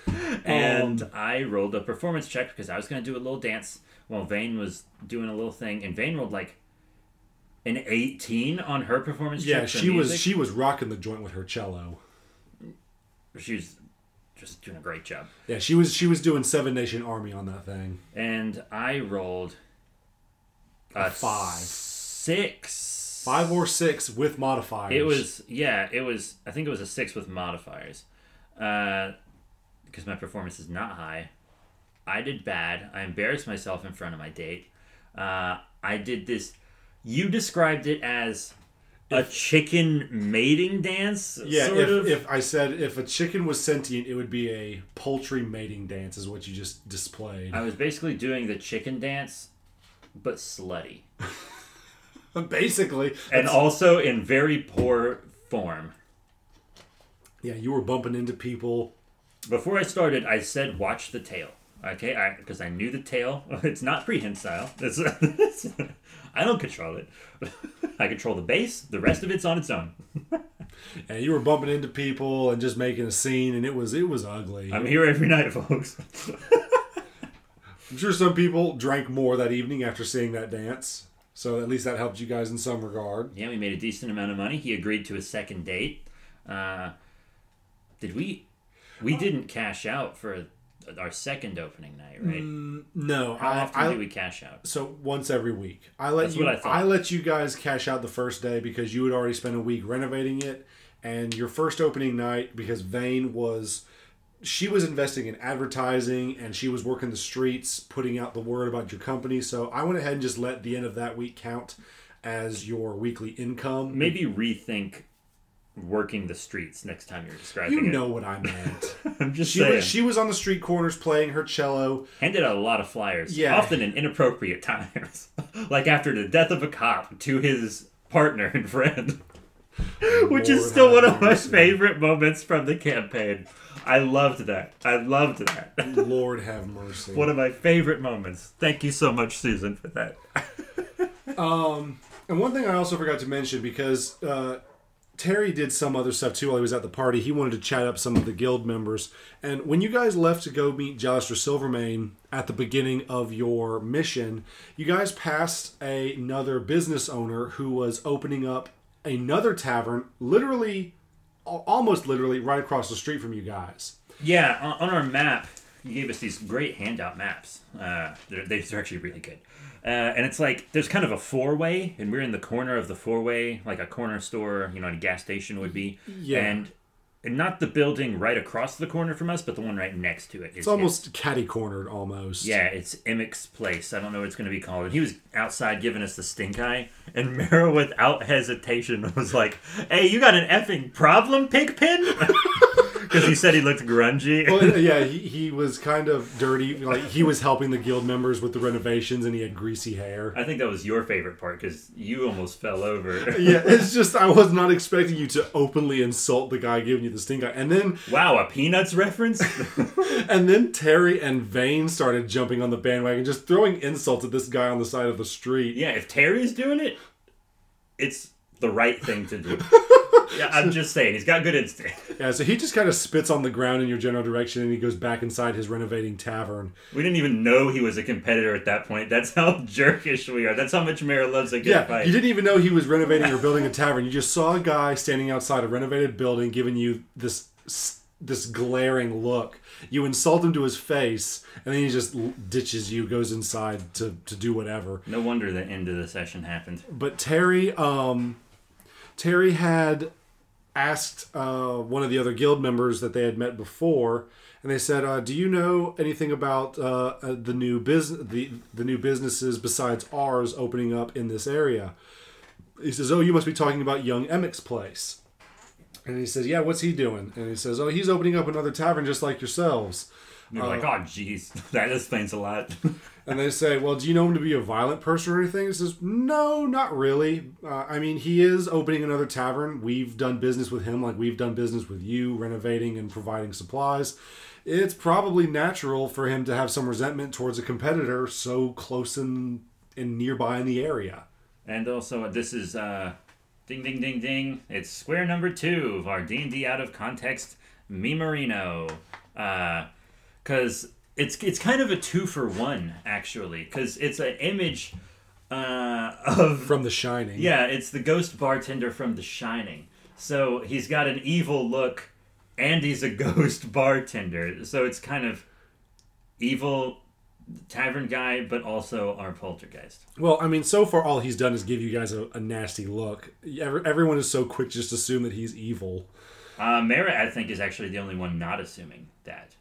<laughs> and I rolled a performance check because I was going to do a little dance while Vane was doing a little thing, and Vane rolled like an 18 on her performance Yeah, check. for she was she was rocking the joint with her cello. she was just doing a great job. Yeah, she was she was doing Seven Nation Army on that thing. And I rolled a, five. six. Five or six with modifiers. It was yeah, it was. I think it was a six with modifiers, uh, because my performance is not high. I did bad. I embarrassed myself in front of my date. Uh, I did this. You described it as a chicken mating dance. Yeah, sort if, of. if I said if a chicken was sentient, it would be a poultry mating dance, is what you just displayed. I was basically doing the chicken dance, but slutty, <laughs> Basically, and also in very poor form. yeah, you were bumping into people. Before I started, I said, "Watch the tail." Okay, because I, knew the tail. <laughs> It's not prehensile. It's, it's- <laughs> I don't control it. <laughs> I control the base. The rest of it's on its own. and you were bumping into people and just making a scene, and it was it was ugly. I'm here every night, folks. I'm sure some people drank more that evening after seeing that dance, so at least that helped you guys in some regard. yeah, we made a decent amount of money. He agreed to a second date. Uh, did we? We didn't cash out for our second opening night, right? Mm, no, How I, often I do we cash out? so once every week. I let That's you what I thought. let you guys cash out the first day because you had already spent a week renovating it, and your first opening night because Vane was she was investing in advertising and she was working the streets, putting out the word about your company. So I went ahead and just let the end of that week count as your weekly income. Maybe rethink working the streets next time you're describing it. You it. know what I <laughs> meant. I'm just she saying. was she was on the street corners playing her cello. handed out a lot of flyers, Yeah. often in inappropriate times, <laughs> like after the death of a cop to his partner and friend, which is still one of my mercy. favorite moments from the campaign. I loved that. I loved that. <laughs> Lord have mercy. one of my favorite moments. Thank you so much, Susan, for that. Um, and one thing I also forgot to mention because uh, Terry did some other stuff too while he was at the party. He wanted to chat up some of the guild members. And when you guys left to go meet Jalester Silvermane at the beginning of your mission, you guys passed another business owner who was opening up another tavern, literally, almost literally, right across the street from you guys. Yeah, on, on our map, you gave us these great handout maps. Uh, they're, they're actually really good. Uh, and it's like there's kind of a four way, and we're in the corner of the four way, like a corner store, you know, a gas station would be. Yeah. And, and not the building right across the corner from us, but the one right next to it. It's almost catty cornered almost. yeah, it's Emmek's place. I don't know what it's going to be called. And he was outside giving us the stink eye, and <laughs> Mara, without hesitation, was like, "Hey, you got an effing problem, Pigpen?" <laughs> Because he said he looked grungy. <laughs> well, yeah, he, he was kind of dirty. Like he was helping the guild members with the renovations, and he had greasy hair. I think that was your favorite part because you almost fell over. <laughs> Yeah, it's just I was not expecting you to openly insult the guy giving you the stink eye, and then wow, a Peanuts reference? <laughs> and then Terry and Vane started jumping on the bandwagon, just throwing insults at this guy on the side of the street. yeah, if Terry's doing it, it's the right thing to do. <laughs> Yeah, I'm just saying, he's got good instinct. <laughs> Yeah, so he just kind of spits on the ground in your general direction and he goes back inside his renovating tavern. We didn't even know he was a competitor at that point. That's how <laughs> jerkish we are. That's how much Mara loves a good Yeah, fight. you didn't even know he was renovating or building a tavern. You just saw a guy standing outside a renovated building giving you this this glaring look. You insult him to his face, and then he just ditches you, goes inside to, to do whatever. No wonder the end of the session happened. But Terry, um, Terry had asked uh, one of the other guild members that they had met before, and they said, uh, "Do you know anything about uh, uh, the new business, the the new businesses besides ours opening up in this area?" He says, "Oh, you must be talking about Young Emmek's place." And he says, "Yeah, what's he doing?" And he says, "Oh, he's opening up another tavern just like yourselves." You're like, oh, jeez, <laughs> that explains a lot. <laughs> And they say, "Well, do you know him to be a violent person or anything?" He says, "No, not really. Uh, I mean, he is opening another tavern. We've done business with him, like we've done business with you, renovating and providing supplies. It's probably natural for him to have some resentment towards a competitor so close and, and nearby in the area." and also, this is uh, ding, ding, ding, ding. It's square number two of our D and D out of context Mimarino, because it's it's kind of a two for one actually, because it's an image uh, of From The Shining. Yeah, it's the ghost bartender from The Shining. So he's got an evil look, and he's a <laughs> ghost bartender. So it's kind of evil tavern guy, but also our poltergeist. Well, I mean, so far all he's done is give you guys a, a nasty look. Every, everyone is so quick to just assume that he's evil. Uh, Mara, I think, is actually the only one not assuming that.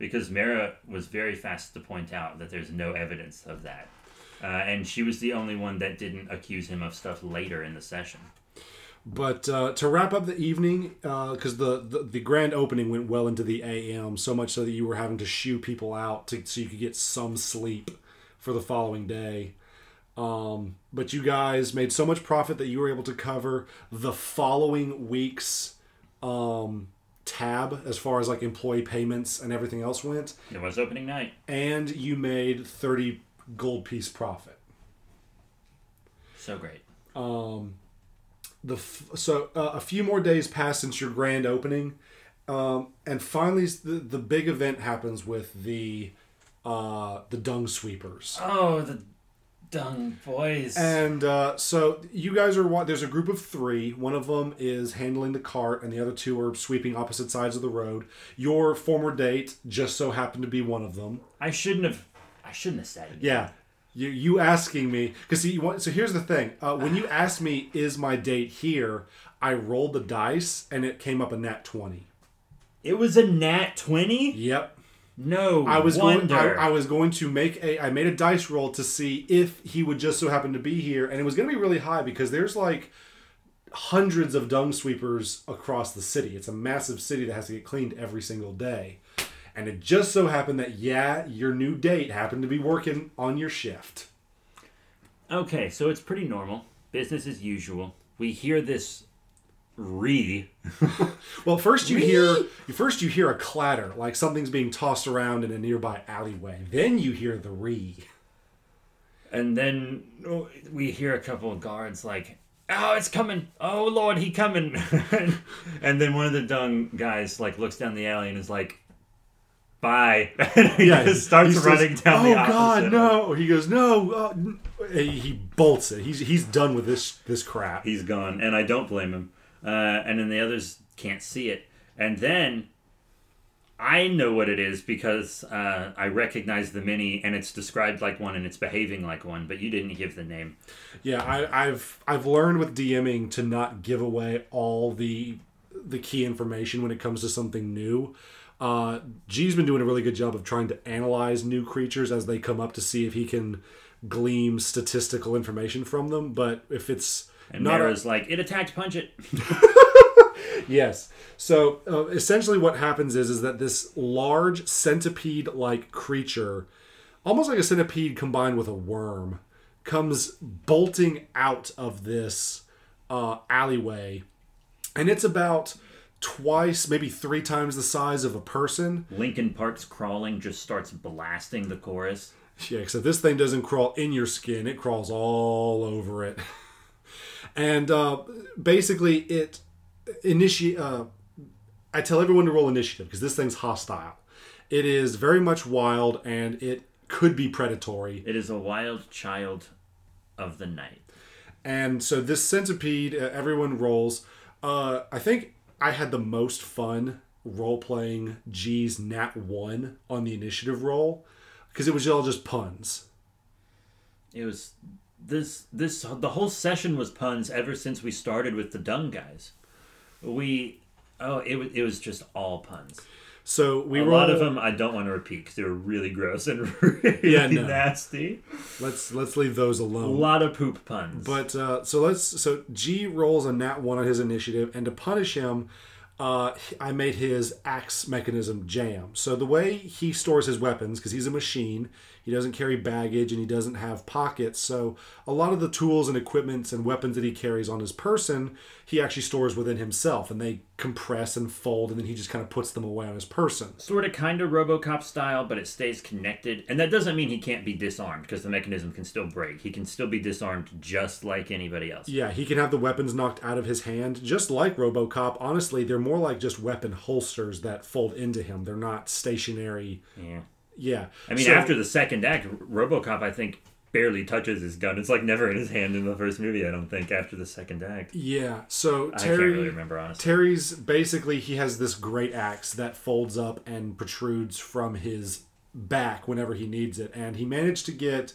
Because Mara was very fast to point out that there's no evidence of that. Uh, and she was the only one that didn't accuse him of stuff later in the session. But uh, to wrap up the evening, because the, the the grand opening went well into the AM, so much so that you were having to shoo people out to, so you could get some sleep for the following day. Um, but you guys made so much profit that you were able to cover the following week's um, tab as far as like employee payments and everything else went, It was opening night. and you made thirty gold piece profit. So great. Um, the f- so uh, a few more days pass since your grand opening, um, and finally the the big event happens with the uh, the dung sweepers. Oh, the dung boys. And uh, so you guys are wa- there's a group of three. One of them is handling the cart, and the other two are sweeping opposite sides of the road. Your former date just so happened to be one of them. I shouldn't have. I shouldn't have said it. Yeah. You, you asking me because see you want, so here's the thing uh, when you asked me is my date here I rolled the dice and it came up a nat 20 It was a nat twenty. Yep. No, I was going. I, I was going to make a. I made a dice roll to see if he would just so happen to be here, and it was going to be really high because there's like hundreds of dung sweepers across the city. It's a massive city that has to get cleaned every single day, and it just so happened that yeah, your new date happened to be working on your shift. Okay, so it's pretty normal. Business as usual. We hear this re. <laughs> Well, first you hear first you hear a clatter like something's being tossed around in a nearby alleyway. Then you hear the re. And then oh, we hear a couple of guards like, "Oh, it's coming! Oh Lord, he coming!" <laughs> and then one of the dung guys like looks down the alley and is like, "Bye!" <laughs> and he just starts he says, running down oh, the opposite. God, no! He goes, no. Uh, he, he bolts it. He's he's done with this this crap. He's gone, and I don't blame him. Uh, and then the others can't see it. And then I know what it is because uh, I recognize the mini, and it's described like one, and it's behaving like one. But you didn't give the name. Yeah, I, I've I've learned with DMing to not give away all the the key information when it comes to something new. Uh, G's been doing a really good job of trying to analyze new creatures as they come up to see if he can glean statistical information from them. But if it's And not a- like, "It attacked, punch it." <laughs> Yes. So uh, essentially, what happens is is that this large centipede-like creature, almost like a centipede combined with a worm, comes bolting out of this uh, alleyway, and it's about twice, maybe three times the size of a person. Linkin Park's crawling just starts blasting the chorus. Yeah, except this thing doesn't crawl in your skin; it crawls all over it. <laughs> and uh, basically, it initiate. Uh, I tell everyone to roll initiative because this thing's hostile. It is very much wild and it could be predatory. It is a wild child of the night. And so this centipede, uh, everyone rolls. Uh, I think I had the most fun role playing G's Nat 1 on the initiative roll because it was all just puns. It was this this the whole session was puns ever since we started with the dung guys. We oh it was it was just all puns. So we a roll, lot of them I don't want to repeat because they were really gross and <laughs> really Yeah, no. nasty. Let's let's leave those alone. A lot of poop puns. But uh, so let's so G rolls a nat one on his initiative, and to punish him, uh, I made his axe mechanism jam. So the way he stores his weapons, because he's a machine, he doesn't carry baggage and he doesn't have pockets. So a lot of the tools and equipments and weapons that he carries on his person, he actually stores within himself, and they compress and fold, and then he just kind of puts them away on his person. sort of kind of RoboCop style, but it stays connected. And that doesn't mean he can't be disarmed because the mechanism can still break. He can still be disarmed just like anybody else. Yeah, he can have the weapons knocked out of his hand, just like RoboCop. Honestly, they're more like just weapon holsters that fold into him. They're not stationary. Yeah. Yeah. I mean, So- after the second act, RoboCop, I think, barely touches his gun. It's like never in his hand in the first movie. I don't think after the second act. Yeah. So I can't Terry, really remember honestly. Terry's basically he has this great axe that folds up and protrudes from his back whenever he needs it, and he managed to get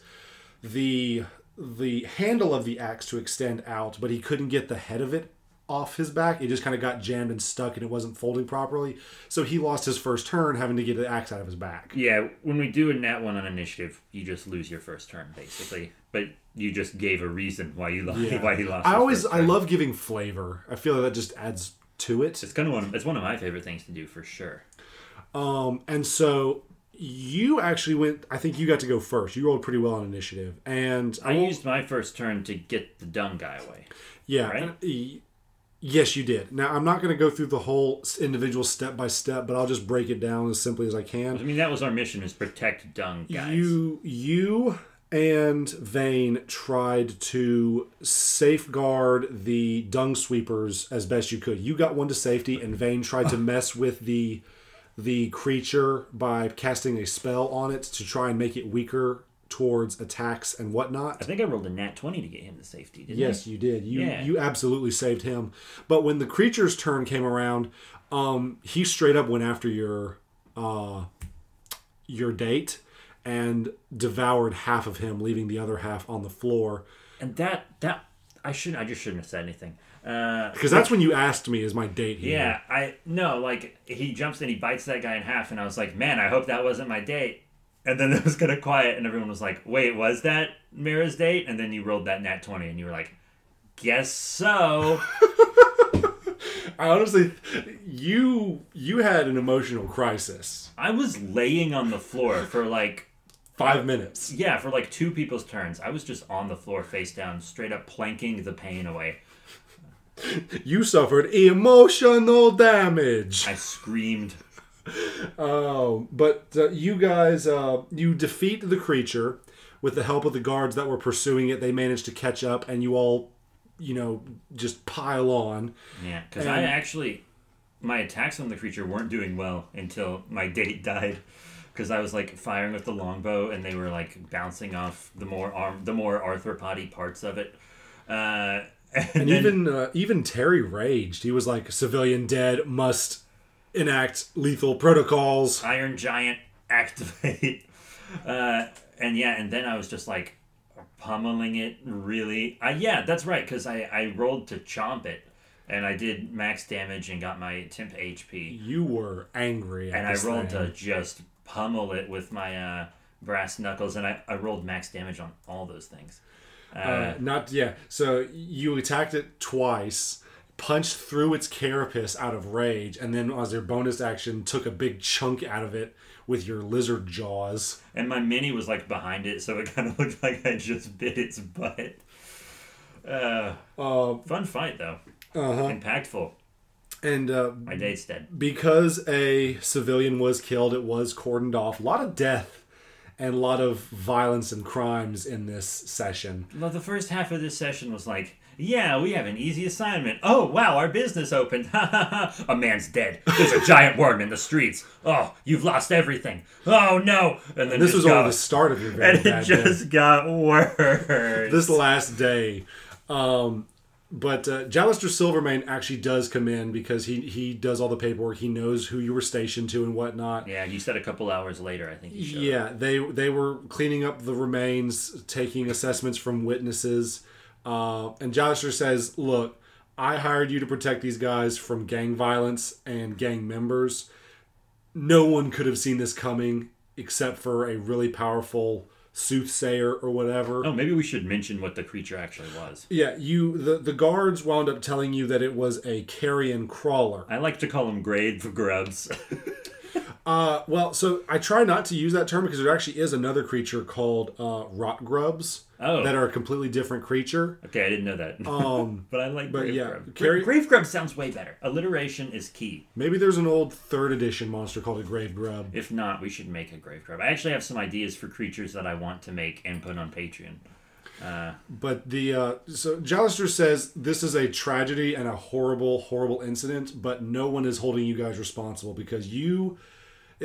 the the handle of the axe to extend out, but he couldn't get the head of it off his back. It just kind of got jammed and stuck, and it wasn't folding properly. So he lost his first turn having to get the axe out of his back. Yeah, when we do a nat one on initiative, you just lose your first turn basically. But you just gave a reason why you lost. <laughs> Yeah. Why he lost. I always I love giving flavor. I feel like that just adds to it. It's kind of one. It's one of my favorite things to do for sure. Um, and so you actually went. I think you got to go first. You rolled pretty well on initiative, and I won't- used my first turn to get the dumb guy away. yeah. right? Yes, you did. Now I'm not going to go through the whole individual step by step, but I'll just break it down as simply as I can. I mean, that was our mission: is protect dung guys. You, you, and Vane tried to safeguard the dung sweepers as best you could. You got one to safety, and Vane tried to mess with the the creature by casting a spell on it to try and make it weaker towards attacks and whatnot. I think I rolled a nat twenty to get him to safety. Didn't Yes, you did. You Yeah. you absolutely saved him. But when the creature's turn came around, um, he straight up went after your uh, your date and devoured half of him, leaving the other half on the floor. And that that I shouldn't. I just shouldn't have said anything. Uh, Because that's when you asked me, "Is my date here?" yeah, I no like he jumps and he bites that guy in half, and I was like, man, I hope that wasn't my date. And then <laughs> it was kind of quiet, and everyone was like, wait, was that Mira's date? And then you rolled that nat twenty, and you were like, guess so. <laughs> I honestly, you you had an emotional crisis. I was laying on the floor for like Five minutes. yeah, for like two people's turns. I was just on the floor face down, straight up planking the pain away. You suffered emotional damage. I screamed. Oh, but uh, you guys, uh, you defeat the creature with the help of the guards that were pursuing it. They managed to catch up, and you all, you know, just pile on. Yeah, because I actually, my attacks on the creature weren't doing well until my <laughs> date died. Because I was like firing with the longbow, and they were like bouncing off the more arm, the more arthropody parts of it. Uh, <laughs> and And then- even uh, even Terry raged. He was like, "Civilian dead must enact lethal protocols." Iron Giant activate. <laughs> Uh, and yeah, and then I was just like pummeling it really. Uh, yeah, that's right, because I, I rolled to chomp it, and I did max damage and got my temp HP. You were angry, at And I rolled thing. to just pummel it with my uh, brass knuckles, and I, I rolled max damage on all those things. Uh, Uh, not yeah. So you attacked it twice, punched through its carapace out of rage, and then as your bonus action, took a big chunk out of it with your lizard jaws. and my mini was like behind it, so it <laughs> kind of looked like I just bit its butt. Uh, Uh, fun fight though, uh-huh. impactful. And uh, My date's dead. because a civilian was killed, it was cordoned off. A lot of death and a lot of violence and crimes in this session. Well, the first half of this session was like, yeah, we have an easy assignment. Oh, wow, our business opened. <laughs> a man's dead. There's a giant worm in the streets. Oh, you've lost everything. Oh, no. And then This was got, only the start of your <laughs> very And bad it day. just got worse. this last day. Um, but uh, Jalester Silvermane actually does come in because he he does all the paperwork. He knows who you were stationed to and whatnot. yeah, you said a couple hours later, I think showed up. Yeah, they they were cleaning up the remains, taking assessments from witnesses. Uh, and Jalester says, "Look, I hired you to protect these guys from gang violence and gang members. No one could have seen this coming except for a really powerful soothsayer or whatever." Oh, maybe we should mention what the creature actually was. Yeah, you the the guards wound up telling you that it was a carrion crawler. I like to call them grave grubs. <laughs> Uh, well, so I try not to use that term because there actually is another creature called uh, rot grubs Oh. that are a completely different creature. okay, I didn't know that. Um, <laughs> but I like but grave yeah, grub. carry- grave grub sounds way better. Alliteration is key. maybe there's an old third edition monster called a grave grub. If not, we should make a grave grub. I actually have some ideas for creatures that I want to make and put on Patreon. Uh, But the uh, so Jalester says this is a tragedy and a horrible, horrible incident, but no one is holding you guys responsible because you.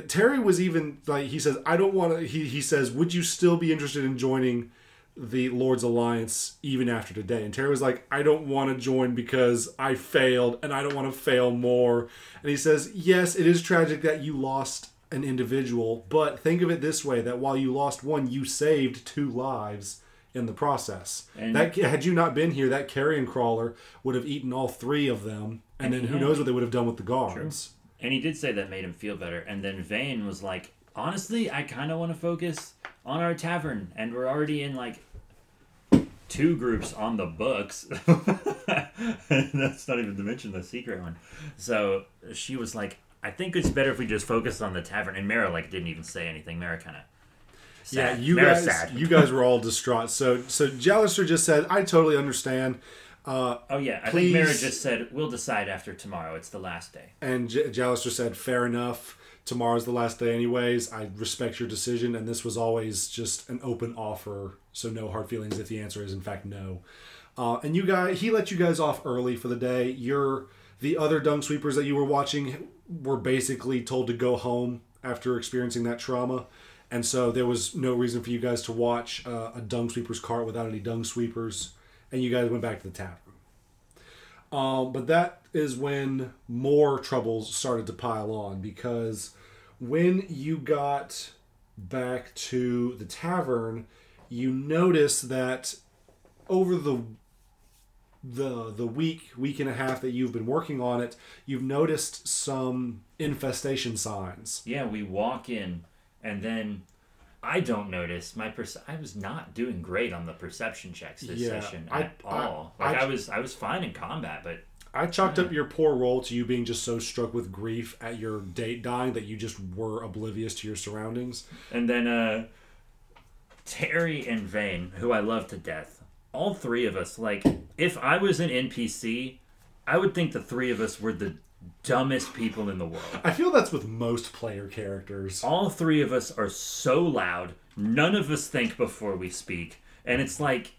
Terry was even like he says I don't want to. He he says would you still be interested in joining the Lord's Alliance even after today? And Terry was like I don't want to join because I failed and I don't want to fail more. And he says yes, it is tragic that you lost an individual, but think of it this way: that while you lost one, you saved two lives in the process. And- that had you not been here, that carrion crawler would have eaten all three of them, and then who knows what they would have done with the guards. and he did say that made him feel better. And then Vane was like, honestly, I kind of want to focus on our tavern. And we're already in like two groups on the books. <laughs> That's not even to mention the secret one. So she was like, I think it's better if we just focus on the tavern. And Mara like didn't even say anything. Mara kind of. Yeah, you Mara's guys, sad. you guys were all distraught. So, so Jalester just said, "I totally understand." Uh, Oh yeah, I think Mara just said we'll decide after tomorrow. It's the last day. and J- Jalester said, "Fair enough. Tomorrow's the last day, anyways. I respect your decision, and this was always just an open offer, so no hard feelings if the answer is in fact no." Uh, and you guys, he let you guys off early for the day. You're the other dung sweepers that you were watching were basically told to go home after experiencing that trauma, and so there was no reason for you guys to watch uh, a dung sweeper's cart without any dung sweepers, and you guys went back to the tavern. Um, but that is when more troubles started to pile on because when you got back to the tavern, you notice that over the the the week week and a half that you've been working on it, you've noticed some infestation signs. Yeah, we walk in, and then I don't notice my perce- I was not doing great on the perception checks this Yeah, session I- at all. I- like I- I, was, I was fine in combat, but I chalked up your poor role to you being just so struck with grief at your date dying that you just were oblivious to your surroundings. and then uh, Terry and Vane, who I love to death, all three of us. Like, if I was an NPC, I would think the three of us were the dumbest people in the world. I feel that's with most player characters. all three of us are so loud none of us think before we speak and it's like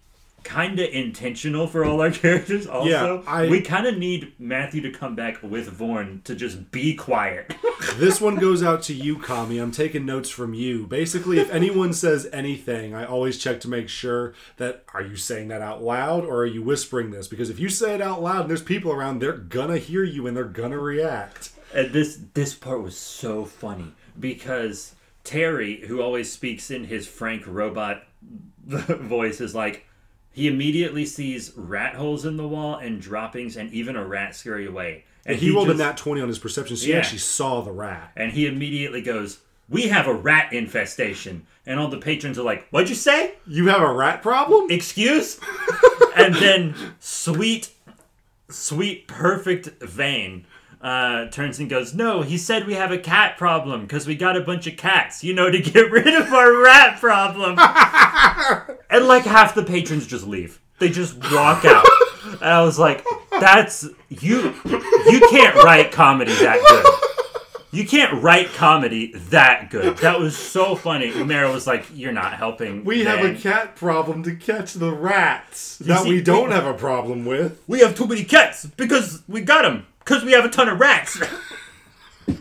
kind of intentional for all our <laughs> characters also Yeah, I- we kind of need matthew to come back with vorn to just be quiet <laughs> this one goes out to you, Kami. I'm taking notes from you. Basically, if anyone says anything, I always check to make sure that are you saying that out loud or are you whispering this? Because if you say it out loud and there's people around, they're gonna hear you and they're gonna react. and this this part was so funny because terry who always speaks in his frank robot <laughs> voice is like he immediately sees rat holes in the wall and droppings and even a rat scurry away and he, rolled just- a nat 20 on his perception, so he actually saw the rat. and he immediately goes, "We have a rat infestation." And all the patrons are like, "What'd you say? You have a rat problem? Excuse?" <laughs> and then sweet, sweet, perfect Vane uh, turns and goes, "No, he said we have a cat problem because we got a bunch of cats, you know, to get rid of our rat problem." <laughs> <laughs> and like half the patrons just leave. They just walk out. And I was like, "That's you. You can't write comedy that good." You can't write comedy that good. That was so funny. Mara was like, "You're not helping." We have a cat problem to catch the rats that see- we don't have a problem with. We have too many cats because we got them. Because we have a ton of rats. <laughs>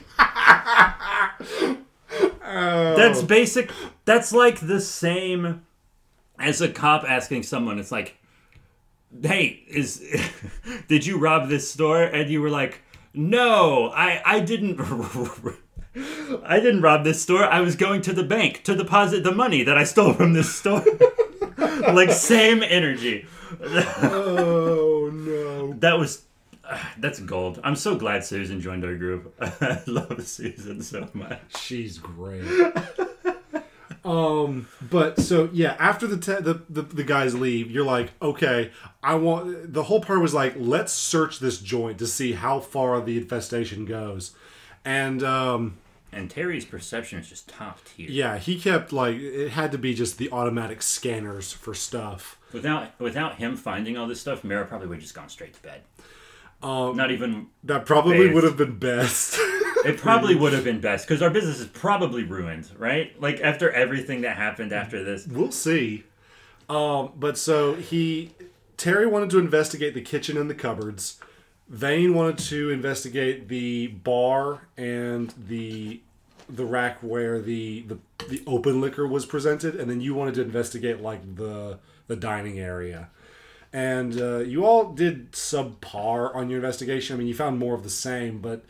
That's oh. basic. That's like the same as a cop asking someone. It's like, "Hey, is <laughs> did you rob this store?" And you were like, "No, I I didn't." <laughs> I didn't rob this store. I was going to the bank to deposit the money that I stole from this store. <laughs> like same energy. Oh no. That was <sighs> that's gold. I'm so glad Susan joined our group. I love Susan so much. She's great. Um, but so yeah, after the, te- the the the guys leave, you're like, okay, I want. The whole part was like, let's search this joint to see how far the infestation goes, and um, And Terry's perception is just top tier. yeah, he kept like it had to be just the automatic scanners for stuff. Without without him finding all this stuff, Mara probably would have just gone straight to bed. Um, Not even. that probably Bathed. would have been best. <laughs> It probably would have been best because our business is probably ruined, right? Like after everything that happened after this. We'll see. Um, but so he Terry wanted to investigate the kitchen and the cupboards. Vane wanted to investigate the bar and the the rack where the, the the open liquor was presented, and then you wanted to investigate like the the dining area. And uh, you all did subpar on your investigation. I mean, you found more of the same, but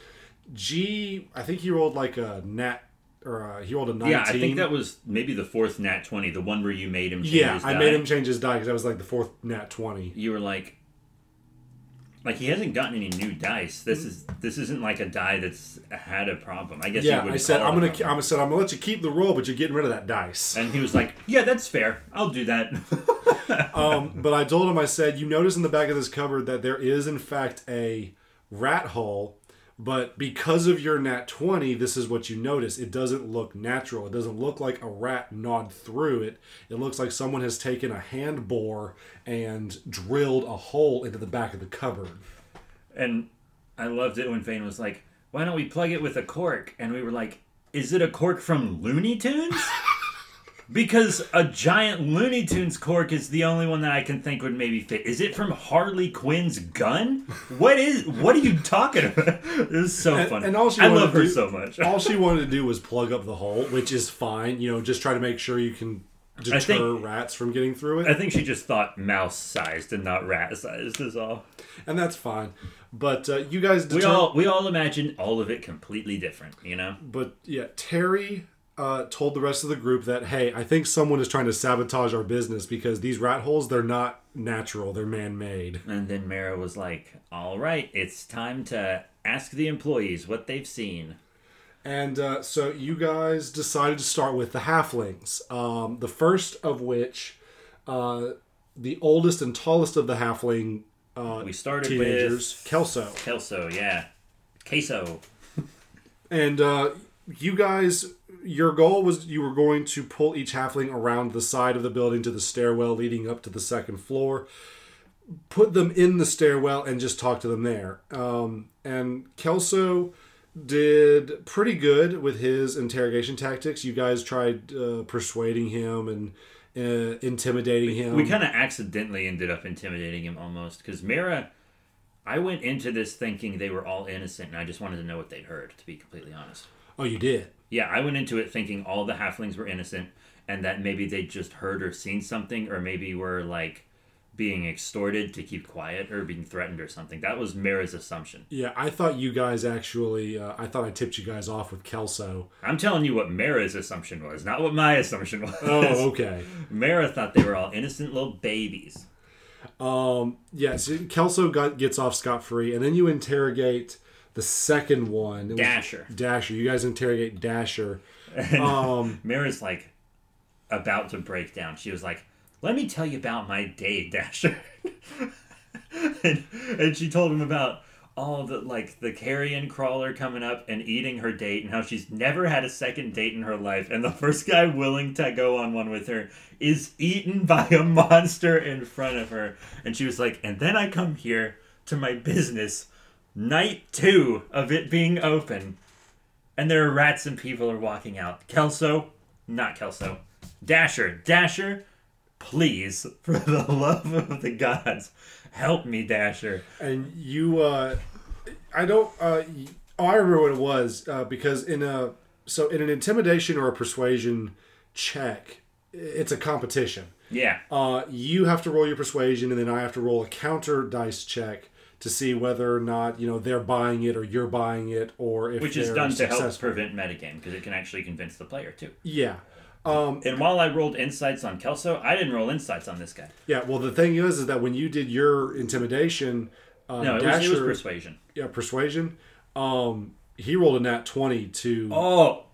G, I think he rolled like a nat or uh he rolled a nineteen. Yeah, I think that was maybe the fourth nat twenty, the one where you made him. Change Yeah, his I made him change his die because that was like the fourth nat twenty. you were like like he hasn't gotten any new dice this is this isn't like a die that's had a problem i guess Yeah, would I said I'm gonna. I'm said I'm gonna let you keep the roll, but you're getting rid of that dice. and he was like yeah that's fair i'll do that <laughs> <laughs> Um, but I told him I said you notice in the back of this cupboard that there is in fact a rat hole, but because of your nat twenty, this is what you notice. It doesn't look natural. It doesn't look like a rat gnawed through it. It looks like someone has taken a hand bore and drilled a hole into the back of the cupboard. and i loved it when Vane was like why don't we plug it with a cork and we were like is it a cork from looney tunes <laughs> because a giant looney tunes cork is the only one that i can think would maybe fit is it from harley quinn's gun what is what are you talking about it was so And- funny and all she i love her do- so much All <laughs> she wanted to do was plug up the hole, which is fine. You know, just try to make sure you can deter think- rats from getting through it. I think she just thought mouse sized and not rat sized is all. and that's fine. But uh, you guys, We all we all imagine all of it completely different, you know? but yeah, Terry uh, told the rest of the group that hey, I think someone is trying to sabotage our business because these rat holes they're not natural, they're man-made. And then Mara was like, All right, it's time to ask the employees what they've seen. And uh, so you guys decided to start with the halflings. Um, the first of which, uh, the oldest and tallest of the halfling uh, We started teenagers, with Kelso. Kelso, yeah. Queso. And uh, you guys, your goal was you were going to pull each halfling around the side of the building to the stairwell leading up to the second floor, put them in the stairwell, and just talk to them there. Um, and Kelso did pretty good with his interrogation tactics. You guys tried uh, persuading him and uh, intimidating him. We kind of accidentally ended up intimidating him almost because Mara. I went into this thinking they were all innocent, and I just wanted to know what they'd heard. To be completely honest, oh, you did. Yeah, I went into it thinking all the halflings were innocent, and that maybe they just heard or seen something, or maybe were like being extorted to keep quiet or being threatened or something. That was Mara's assumption. Yeah, I thought you guys actually. Uh, I thought I tipped you guys off with Kelso. I'm telling you what Mara's assumption was, not what my assumption was. Oh, okay. <laughs> Mara thought they were all innocent little babies. Um, yes, Kelso got gets off scot free, and then you interrogate the second one, Dasher. Dasher. You guys interrogate Dasher. And Um, <laughs> Mara's like about to break down. She was like, "Let me tell you about my day, <laughs> Dasher." and, and she told him about all the like the carrion crawler coming up and eating her date and how she's never had a second date in her life and the first guy willing to go on one with her is eaten <laughs> by a monster in front of her and she was like and then i come here to my business night two of it being open and there are rats and people are walking out. Kelso, not Kelso, Dasher, Dasher, please, <laughs> for the love of the gods, help me, Dasher. and you uh i don't uh oh i remember what it was uh, because in a so in an intimidation or a persuasion check it's a competition Yeah. uh you have to roll your persuasion and then i have to roll a counter dice check to see whether or not you know they're buying it or you're buying it or if Which is done to help prevent metagame because it can actually convince the player too. yeah um And while I rolled insights on Kelso, I didn't roll insights on this guy. yeah well the thing is is that when you did your intimidation uh, No, it was, it was persuasion. yeah persuasion um he rolled a nat 20 to Oh,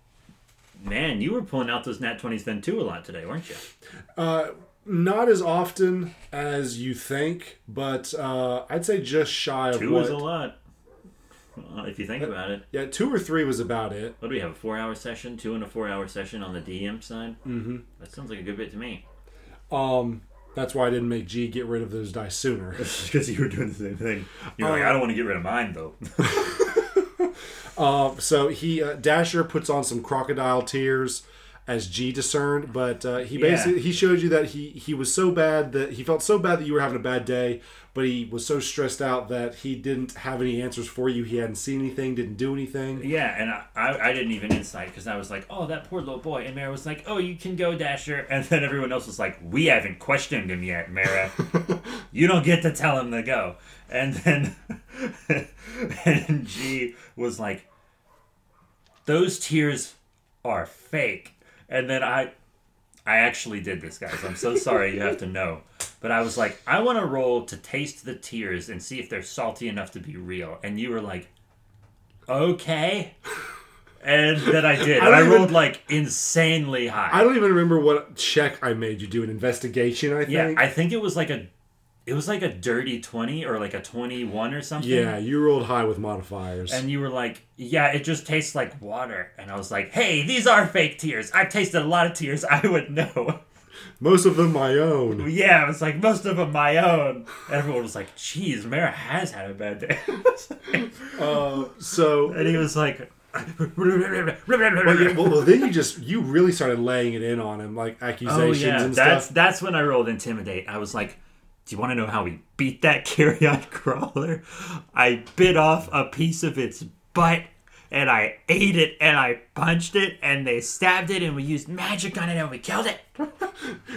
man, you were pulling out those nat 20s then too a lot today, weren't you? Uh, not as often as you think, but uh, I'd say just shy of Two what. is a lot. Well, if you think about it. yeah, two or three was about it. What do we have? A four hour session? Two and a four hour session on the DM side? Mm-hmm. That sounds like a good bit to me. Um, that's why I didn't make G get rid of those dice sooner. <laughs> Because you were doing the same thing. You're like, I don't want to get rid of mine though. <laughs> Uh, so he uh, Dasher puts on some crocodile tears as G discerned, but uh, he Yeah. basically he showed you that he he was so bad that he felt so bad that you were having a bad day, but he was so stressed out that he didn't have any answers for you. He hadn't seen anything, didn't do anything. yeah, and I, I, I didn't even insight because I was like, oh, that poor little boy. And Mara was like, oh, you can go, Dasher. And then everyone else was like, we haven't questioned him yet, Mara. <laughs> you don't get to tell him to go. And then <laughs> and G was like, those tears are fake. And then I I actually did this, guys. I'm so sorry you have to know. But I was like, I want to roll to taste the tears and see if they're salty enough to be real. And you were like, okay. And then I did. I And I, even- rolled like insanely high. I don't even remember what check I made you do an investigation. I think. yeah, I think it was like a it was like a dirty 20 or like a 21 or something. Yeah, you rolled high with modifiers. And you were like, yeah, it just tastes like water. And I was like, hey, these are fake tears. I've tasted a lot of tears. <laughs> I would know. Most of them my own. Yeah, it was like most of them my own. Everyone was like, "Geez, Mara has had a bad day." <laughs> Uh, so, <laughs> and he was like, well, yeah, well, then you just you really started laying it in on him, like "Oh accusations yeah." and stuff. That's that's when I rolled intimidate. I was like, "Do you want to know how we beat that <laughs> carrion crawler?" I bit off a piece of its butt. And I ate it, and I punched it, and they stabbed it, and we used magic on it, and we killed it. <laughs>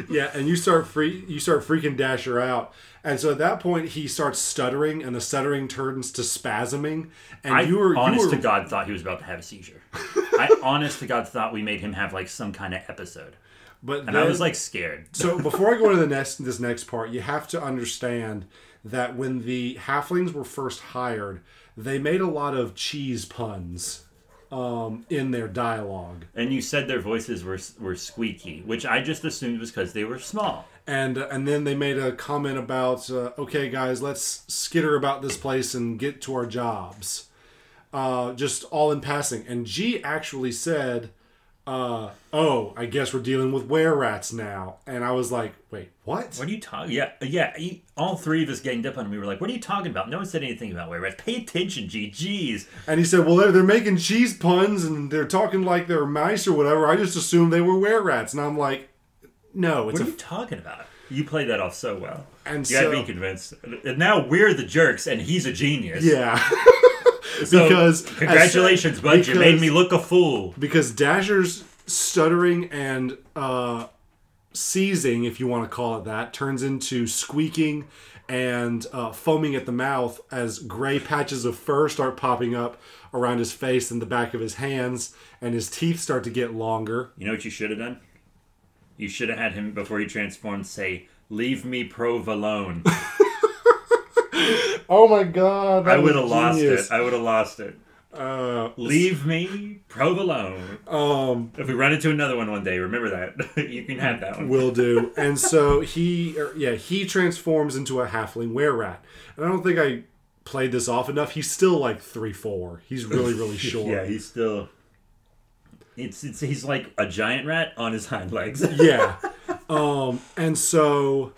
Yeah, and you start free, you start freaking Dasher out, and so at that point he starts stuttering, and the stuttering turns to spasming, and I, you were honest you were, to God, thought he was about to have a seizure. <laughs> I, honest to God, thought we made him have like some kind of episode, but and I was like scared. so <laughs> before I go into the next this next part, you have to understand that when the halflings were first hired, they made a lot of cheese puns um, in their dialogue. And you said their voices were were squeaky, which I just assumed was because they were small. and uh, and then they made a comment about uh, okay guys let's skitter about this place and get to our jobs uh, just all in passing and g actually said uh, oh i guess we're dealing with were rats now and i was like wait what What are you talking? Yeah, yeah. you- all three of us ganged up on him. We were like, "What are you talking about?" No one said anything about were rats. Pay attention, G. Jeez. and he said well they're, they're making cheese puns and they're talking like they're mice or whatever i just assumed they were were rats and i'm like no it's What a are you talking about? You played that off so well. and You so me convinced. And now we're the jerks, and he's a genius. yeah <laughs> So, because- congratulations, bud. You made me look a fool. because Dasher's stuttering and uh, seizing, if you want to call it that, turns into squeaking and uh, foaming at the mouth as gray patches of fur start popping up around his face and the back of his hands, and his teeth start to get longer. You know what you should have done? You should have had him before he transformed say, "Leave me Prove alone." <laughs> Oh my god! I would have lost it. I would have lost it. Uh, Leave me provolone. um, If we run into another one one day, remember that. <laughs> you can have that one. will do. <laughs> And so he, er, yeah, he transforms into a halfling were rat. And I don't think I played this off enough. He's still like three four. He's really really <laughs> short. yeah, he's still. It's, it's he's like a giant rat on his hind legs. yeah. Um, and so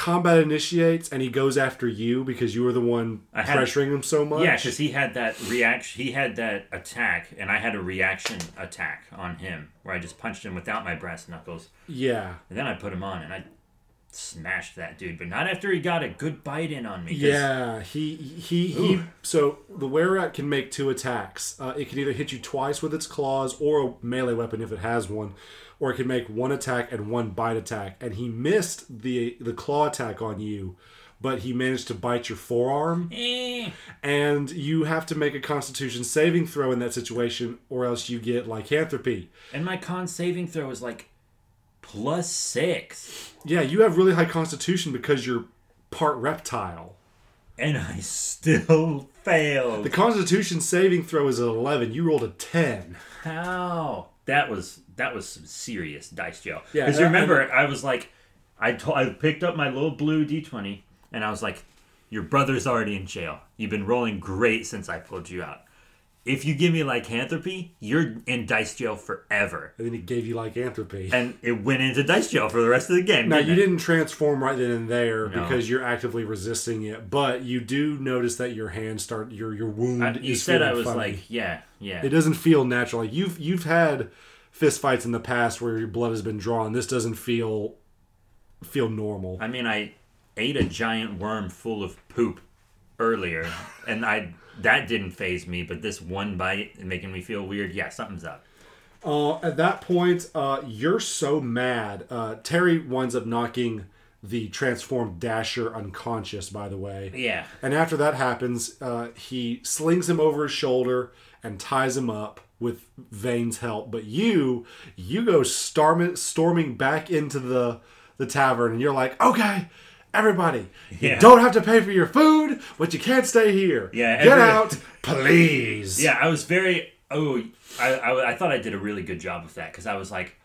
combat initiates and he goes after you because you were the one I had- pressuring him so much. Yeah, because he had that reaction. He had that attack, and I had a reaction attack on him where I just punched him without my brass knuckles, yeah. and then I put him on and I smashed that dude. But not after he got a good bite in on me. Yeah, he he he. So the were rat can make two attacks. Uh, it can either hit you twice with its claws or a melee weapon if it has one, or it can make one attack and one bite attack. And he missed the the claw attack on you, but he managed to bite your forearm. Eh. And you have to make a Constitution saving throw in that situation, or else you get lycanthropy. And my con saving throw is like plus six, Yeah, you have really high Constitution because you're part reptile. and I still <laughs> failed. The Constitution saving throw is an eleven. You rolled a ten. How? That was that was some serious dice jail. Yeah, because remember I was like, I to- I picked up my little blue d twenty and I was like, your brother's already in jail. You've been rolling great since I pulled you out. If you give me lycanthropy, you're in dice jail forever. And then he gave you lycanthropy. And it went into dice jail for the rest of the game. Now you it? didn't transform right then and there No. because you're actively resisting it, but you do notice that your hand start your your wound. I- you is said I was funny. like, yeah, yeah. it doesn't feel natural. Like you've you've had fist fights in the past where your blood has been drawn. This doesn't feel feel normal. I mean, I ate a giant worm full of poop earlier, and I that didn't phase me. But this one bite making me feel weird. Yeah, something's up. Uh, at that point, uh, you're so mad. Uh, Terry winds up knocking the transformed Dasher unconscious. By the way, Yeah, And after that happens, uh, he slings him over his shoulder and ties him up with Vane's help. But you, you go storming, storming back into the the tavern, and you're like, okay, everybody, you don't have to pay for your food, but you can't stay here. Yeah, get every- out, please. <laughs> yeah. I was very. Oh, I I, I thought I did a really good job of that because I was like,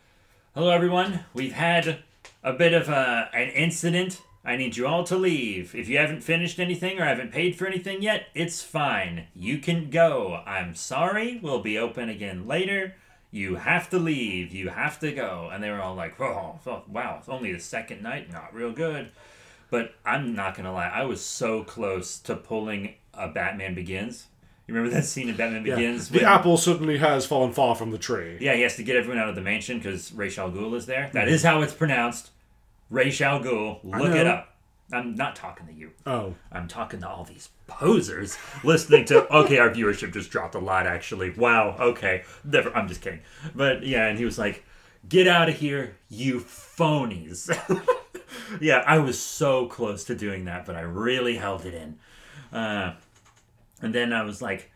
"Hello, everyone. We've had a bit of a, an incident. I need you all to leave. If you haven't finished anything or haven't paid for anything yet, it's fine. You can go. I'm sorry. We'll be open again later." You have to leave. You have to go. And they were all like, oh, wow, it's only the second night. Not real good. But I'm not going to lie. I was so close to pulling a Batman Begins. You remember that scene in Batman Yeah. Begins? The when- apple certainly has fallen far from the tree. yeah, he has to get everyone out of the mansion because Rachel al Ghul is there. That mm-hmm. is how it's pronounced. Ra's al Ghul. Look it up. I'm not talking to you. Oh, I'm talking to all these posers listening to. <laughs> Okay, our viewership just dropped a lot. Actually, wow. Okay, never. I'm just kidding. But yeah, and he was like, "Get out of here, you phonies." <laughs> yeah, I was so close to doing that, but I really held it in. Uh, and then I was like,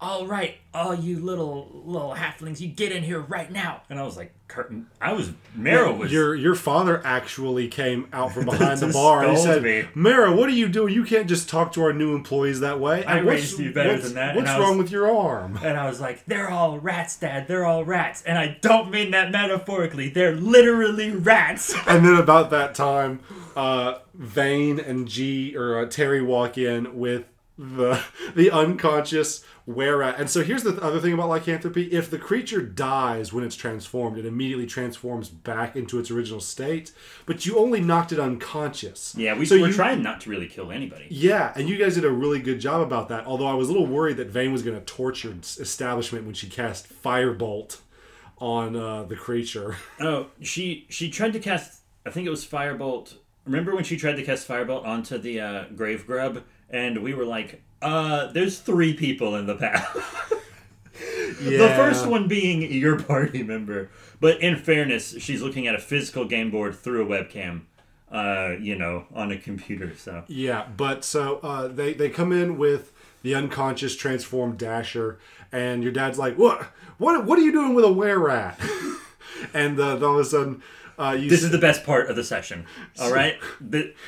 "All right, all you little little halflings, you get in here right now." And I was like, "Curtain." I was Mara was your your father actually came out from <laughs> behind the bar and he said, me. "Mara, what are you doing? You can't just talk to our new employees that way." I raised you better than that, What's and I was- wrong with your arm? And I was like, they're all rats, Dad. They're all rats. And I don't mean that metaphorically. They're literally rats. <laughs> and then about that time, uh, Vane and G or uh, Terry walk in with the the unconscious were rat. And so here's the other thing about lycanthropy: if the creature dies when it's transformed, it immediately transforms back into its original state. But you only knocked it unconscious. Yeah, we So were you- trying not to really kill anybody. Yeah, and you guys did a really good job about that. Although I was a little worried that Vane was going to torture establishment when she cast Firebolt on uh, the creature. <laughs> Oh, she she tried to cast. I think it was Firebolt. Remember when she tried to cast Firebolt onto the uh, Grave Grub, and we were like, "Uh, there's three people in the path." <laughs> The first one being your party member. But in fairness, she's looking at a physical game board through a webcam. Uh, you know, on a computer. So Yeah, but so uh, they they come in with the unconscious transformed Dasher, and your dad's like, "What? What? What are you doing with a were rat?" <laughs> and uh, all of a sudden, uh, you This is the best part of the session. All <laughs> right,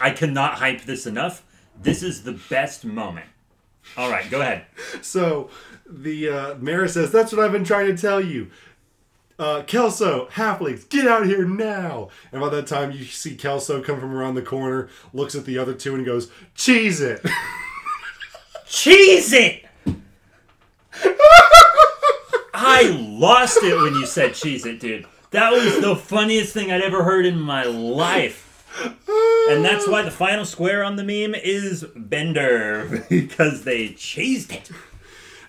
I cannot hype this enough. This is the best moment. All right, go ahead. so the uh, Mara says, "That's what I've been trying to tell you." Uh, Kelso, halflings, get out here now! And by that time, you see Kelso come from around the corner, looks at the other two, and goes, "Cheese it!" Cheese it. I lost it when you said cheese it, dude. That was the funniest thing I'd ever heard in my life. And that's why the final square on the meme is Bender <laughs> because they chased it.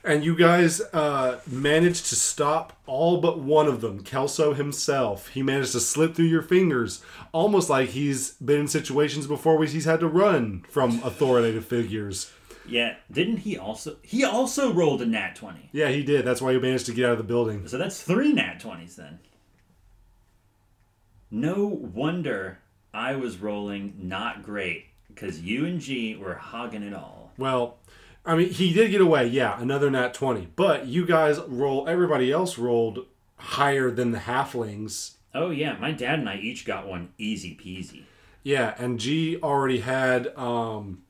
And you guys uh, managed to stop all but one of them, Kelso himself. He managed to slip through your fingers, almost like he's been in situations before where he's had to run from authoritative figures. Yeah, didn't he also? He also rolled a nat twenty. Yeah, he did. That's why he managed to get out of the building. So that's three nat twenties then. No wonder I was rolling not great because you and G were hogging it all. Well, I mean, he did get away. Yeah, another nat 20. But you guys roll, everybody else rolled higher than the halflings. Oh yeah, my dad and I each got one easy peasy. Yeah, and G already had um,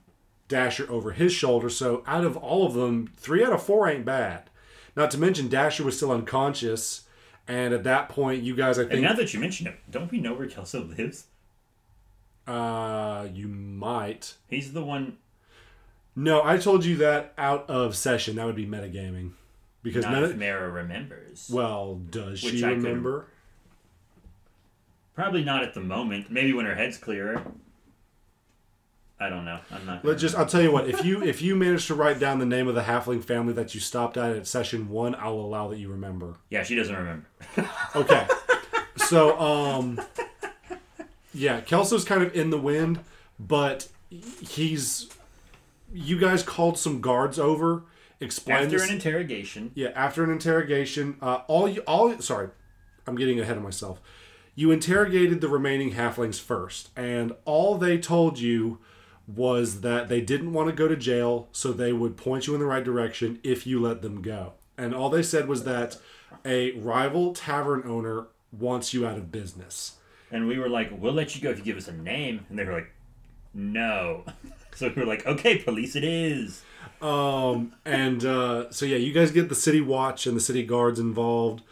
Dasher over his shoulder. So out of all of them, three out of four ain't bad. Not to mention, Dasher was still unconscious. And at that point, you guys, I And think, now that you mention it, don't we know where Kelso lives? Uh, you might. He's the one. No, I told you that out of session. That would be metagaming. Because Not meta- if Mara remembers. well, does Which she I could- remember? Probably not at the moment. Maybe when her head's clearer. I don't know. I'm not. Let's just I'll tell you what, if you if you manage to write down the name of the halfling family that you stopped at at session one, I'll allow that you remember. Yeah, she doesn't remember. <laughs> Okay. so um yeah, Kelso's kind of in the wind, but he's you guys called some guards over, explained After this- an interrogation, yeah, after an interrogation, uh, all you, all sorry, I'm getting ahead of myself. You interrogated the remaining halflings first, and all they told you was that they didn't want to go to jail, so they would point you in the right direction if you let them go. And all they said was that a rival tavern owner wants you out of business. And we were like, "We'll let you go if you give us a name," and they were like, "No." <laughs> So we were like, "Okay, police, it is." Um, and uh, so yeah, you guys get the city watch and the city guards involved,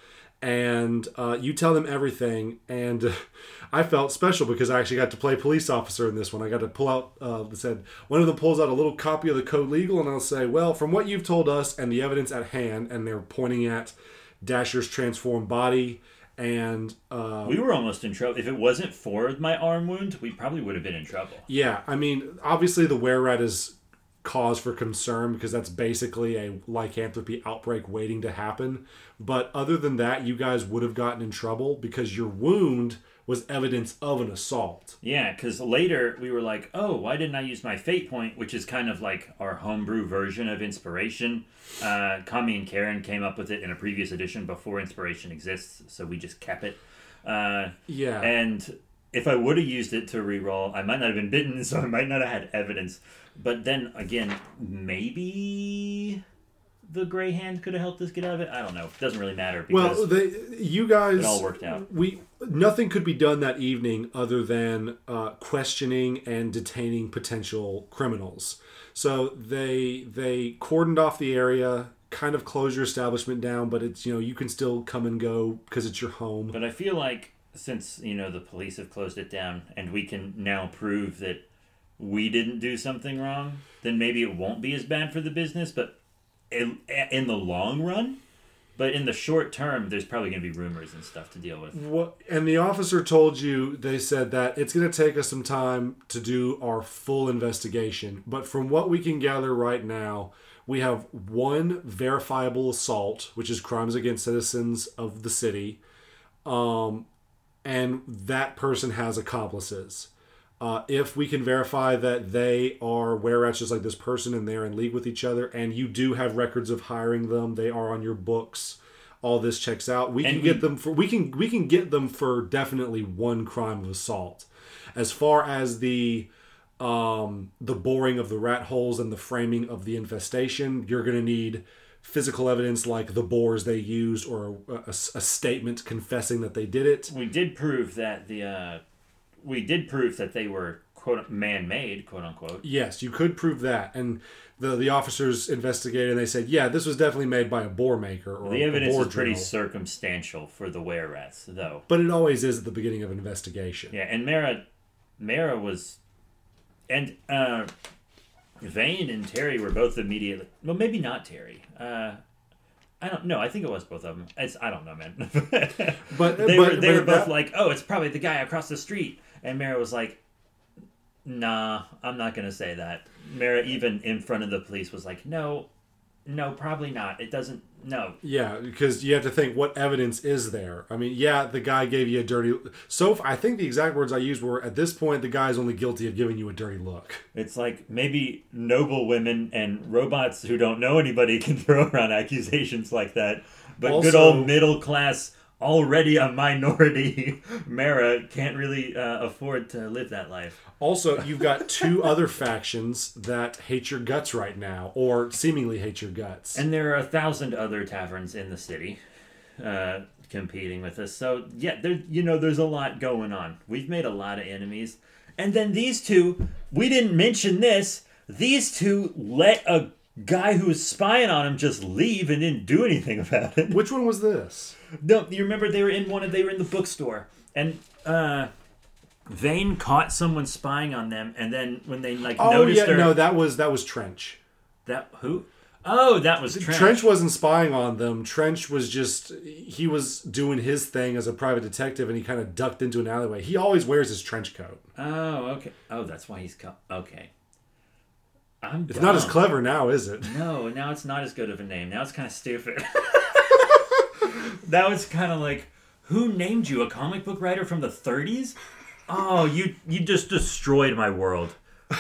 and uh, you tell them everything. And <laughs> I felt special because I actually got to play police officer in this one. I got to pull out. Uh, said one of them pulls out a little copy of the code legal, and I'll say, "Well, from what you've told us and the evidence at hand," and they're pointing at Dasher's transformed body. And uh, We were almost in trouble. If it wasn't for my arm wound, we probably would have been in trouble. Yeah, I mean, obviously the rat is cause for concern because that's basically a lycanthropy outbreak waiting to happen. But other than that, you guys would have gotten in trouble because your wound was evidence of an assault. Yeah, because later we were like, "Oh, why didn't I use my fate point?" Which is kind of like our homebrew version of inspiration. Uh, Kami and Karen came up with it in a previous edition before inspiration exists, so we just kept it. Uh, Yeah. And if I would have used it to reroll, I might not have been bitten, <laughs> so I might not have had evidence. But then again, maybe the gray hand could have helped us get out of it. I don't know. It doesn't really matter because well, they, you guys it all worked out. we nothing could be done that evening other than uh, questioning and detaining potential criminals. So they they cordoned off the area, kind of closed your establishment down, but it's you know you can still come and go because it's your home. But I feel like since you know the police have closed it down, and we can now prove that we didn't do something wrong, then maybe it won't be as bad for the business. But in, the long run, but in the short term, there's probably going to be rumors and stuff to deal with. What and the officer told you they said that it's going to take us some time to do our full investigation, but from what we can gather right now, we have one verifiable assault, which is crimes against citizens of the city, um, and that person has accomplices. Uh, if we can verify that they are were just like this person and they're in league with each other, and you do have records of hiring them, they are on your books. All this checks out. We And can we- get them for we can we can get them for definitely one crime of assault. As far as the um, the boring of the rat holes and the framing of the infestation, you're going to need physical evidence like the bores they used or a, a- a statement confessing that they did it. We did prove that the uh, we did prove that they were quote man-made, quote unquote. Yes, you could prove that. And the the officers investigated and they said, yeah, this was definitely made by a bore maker or The evidence is pretty circumstantial for the were rats, though. But it always is at the beginning of an investigation. Yeah, and Mara, Mara was, and uh, Vane and Terry were both immediately. Well, maybe not Terry. Uh, I don't know. I think it was both of them. It's, I don't know, man. <laughs> But they but, were they were both that- like, "Oh, it's probably the guy across the street," and Mara was like, Nah, I'm not gonna say that. Mara, even in front of the police, was like, "No, no, probably not. It doesn't. No." Yeah, because you have to think what evidence is there. I mean, yeah, the guy gave you a dirty. So I think the exact words I used were, "At this point, the guy's only guilty of giving you a dirty look." It's like maybe noble women and robots who don't know anybody <laughs> can throw around accusations like that, but good old middle class, already a minority <laughs> Mara can't really uh, afford to live that life. Also, you've got two <laughs> other factions that hate your guts right now, or seemingly hate your guts. And there are a thousand other taverns in the city uh, competing with us. So yeah, there you know there's a lot going on. We've made a lot of enemies, and then these two, we didn't mention this. These two let a guy who was spying on him just leave and didn't do anything <laughs> about it. Which one was this? No, you remember they were in one of they were in the bookstore and. uh Vane caught someone spying on them, and then when they like Oh noticed yeah, her, no, that was that was Trench. that who? Oh, that was Trench. Trench wasn't spying on them. Trench was just he was doing his thing as a private detective, and he kind of ducked into an alleyway. He always wears his trench coat. Oh, okay. Oh, that's why he's co- okay. I'm. It's not as clever now, is it? No, now it's not as good of a name. Now it's kind of stupid. <laughs> <laughs> that was kind of like, who named you a comic book writer from the 30s? Oh, you you just destroyed my world. <laughs>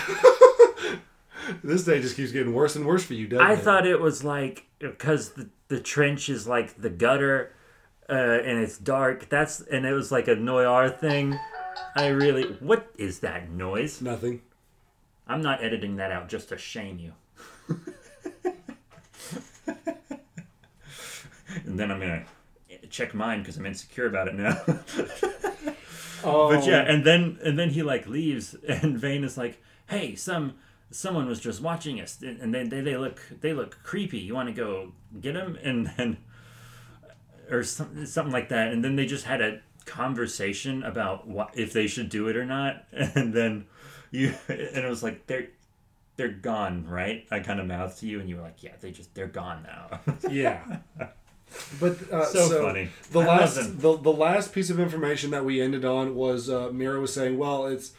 This day just keeps getting worse and worse for you, doesn't I it? thought it was like because the the trench is like the gutter, uh, and it's dark. That's and it was like a noir thing. I really, what is that noise? nothing. I'm not editing that out just to shame you. and then I'm gonna check mine because I'm insecure about it now. Oh, <laughs> but yeah, and then and then he like leaves, and Vane is like, "Hey, some someone was just watching us, and they they, they look they look creepy. You want to go get them?" And then or some, something like that. And then they just had a conversation about what if they should do it or not. <laughs> And then you <laughs> and it was like they're they're gone, right? I kind of mouthed to you, and you were like, "Yeah, they just they're gone now." <laughs> yeah. But uh, So so, funny. The I last the, the last piece of information that we ended on was uh, Mira was saying, well, it's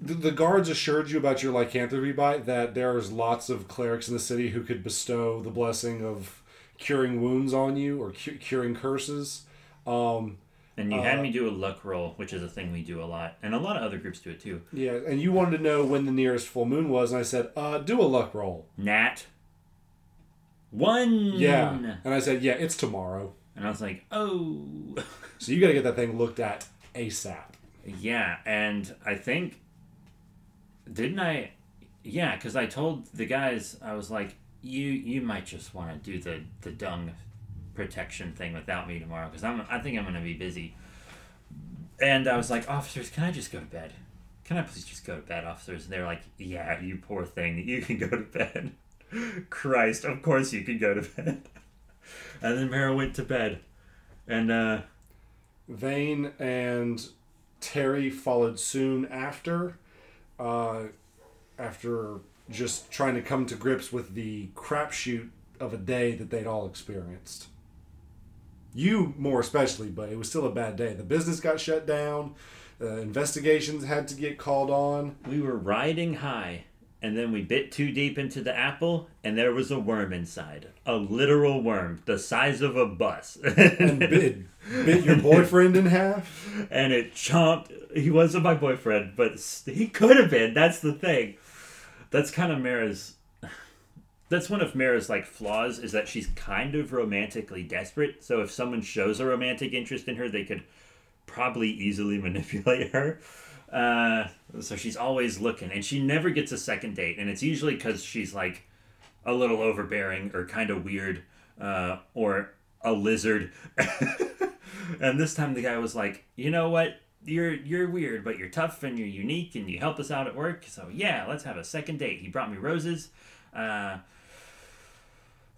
the, the guards assured you about your lycanthropy bite that there's lots of clerics in the city who could bestow the blessing of curing wounds on you or cu- curing curses. Um, and you had Uh, me do a luck roll, which is a thing we do a lot, and a lot of other groups do it too. yeah, and you wanted to know when the nearest full moon was, and I said, uh, do a luck roll. Nat one. Yeah, and I said, yeah, it's tomorrow. and I was like, "Oh." <laughs> So you got to get that thing looked at ASAP. Yeah, and I think didn't I? Yeah, because I told the guys I was like, you you might just want to do the the dung protection thing without me tomorrow because I'm I think I'm gonna be busy. And I was like, officers, can I just go to bed? Can I please just go to bed, officers? And they're like, yeah, you poor thing, you can go to bed. <laughs> Christ, of course you can go to bed. <laughs> And then Mara went to bed, and uh, Vane and Terry followed soon after, uh, after just trying to come to grips with the crapshoot of a day that they'd all experienced. You more especially, but it was still a bad day. The business got shut down. Uh, investigations had to get called on. We were riding high, and then we bit too deep into the apple, and there was a worm inside. A literal worm, the size of a bus. And bit, bit your boyfriend in half. <laughs> and it chomped. He wasn't my boyfriend, but he could have been. That's the thing. That's kind of Mara's. That's one of Mara's like flaws is that she's kind of romantically desperate. So if someone shows a romantic interest in her, they could probably easily <laughs> manipulate her. Uh, so she's always looking, and she never gets a second date, and it's usually because she's like a little overbearing or kind of weird, uh, or a lizard. <laughs> and this time the guy was like, you know what? You're you're weird, but you're tough and you're unique, and you help us out at work. So yeah, let's have a second date. He brought me roses, uh,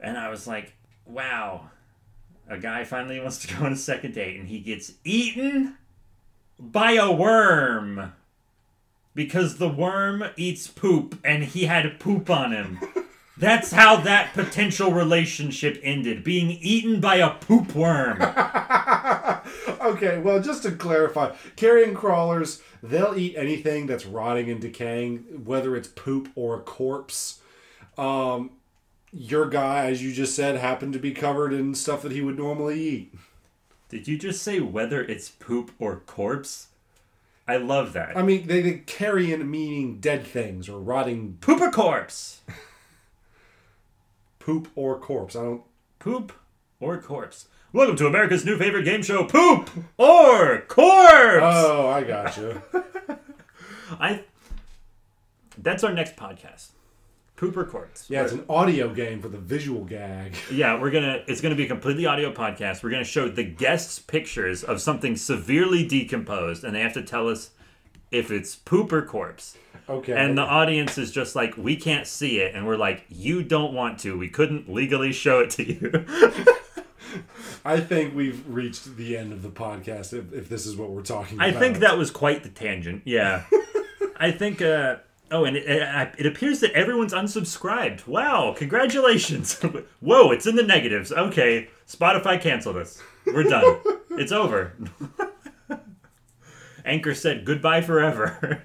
and I was like, wow, a guy finally wants to go on a second date, and he gets eaten by a worm because the worm eats poop, and he had poop on him. <laughs> That's how that potential relationship ended, being eaten by a poop worm. <laughs> okay, well, just to clarify, carrion crawlers, they'll eat anything that's rotting and decaying, whether it's poop or a corpse. Um, your guy, as you just said, happened to be covered in stuff that he would normally eat. Did you just say whether it's poop or corpse? I love that. I mean, they, they carrion meaning dead things or rotting poop or corpse? <laughs> poop or corpse. I don't. Poop or corpse. Welcome to America's new favorite game show, Poop or Corpse. Oh, I got you. <laughs> I. That's our next podcast. Poop or Corpse. Yeah, it's an audio game for the visual gag. <laughs> Yeah, we're gonna. It's gonna be a completely audio podcast. We're gonna show the guests pictures of something severely decomposed, and they have to tell us if it's poop or corpse. Okay. And the audience is just like, we can't see it, and we're like, you don't want to. We couldn't legally show it to you. <laughs> I think we've reached the end of the podcast if, if this is what we're talking I think that was quite the tangent. Yeah. <laughs> I think. uh Oh, and it, it, it appears that everyone's unsubscribed. Wow, congratulations. <laughs> Whoa, it's in the negatives. Okay, Spotify canceled us. We're done. <laughs> it's over. <laughs> Anchor said goodbye forever.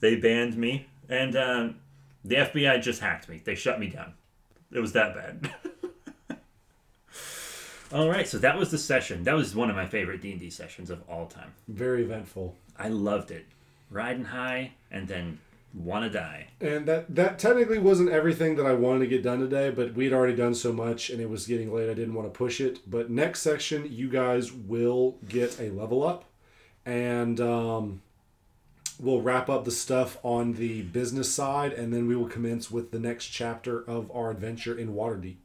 they banned me, and um, the FBI just hacked me. They shut me down. It was that bad. all right, so that was the session. That was one of my favorite D&D sessions of all time. Very eventful. I loved it. Riding high and then wanna die. And that that technically wasn't everything that I wanted to get done today, but we'd already done so much and it was getting late. I didn't want to push it. But next section, you guys will get a level up, and um, we'll wrap up the stuff on the business side, and then we will commence with the next chapter of our adventure in Waterdeep.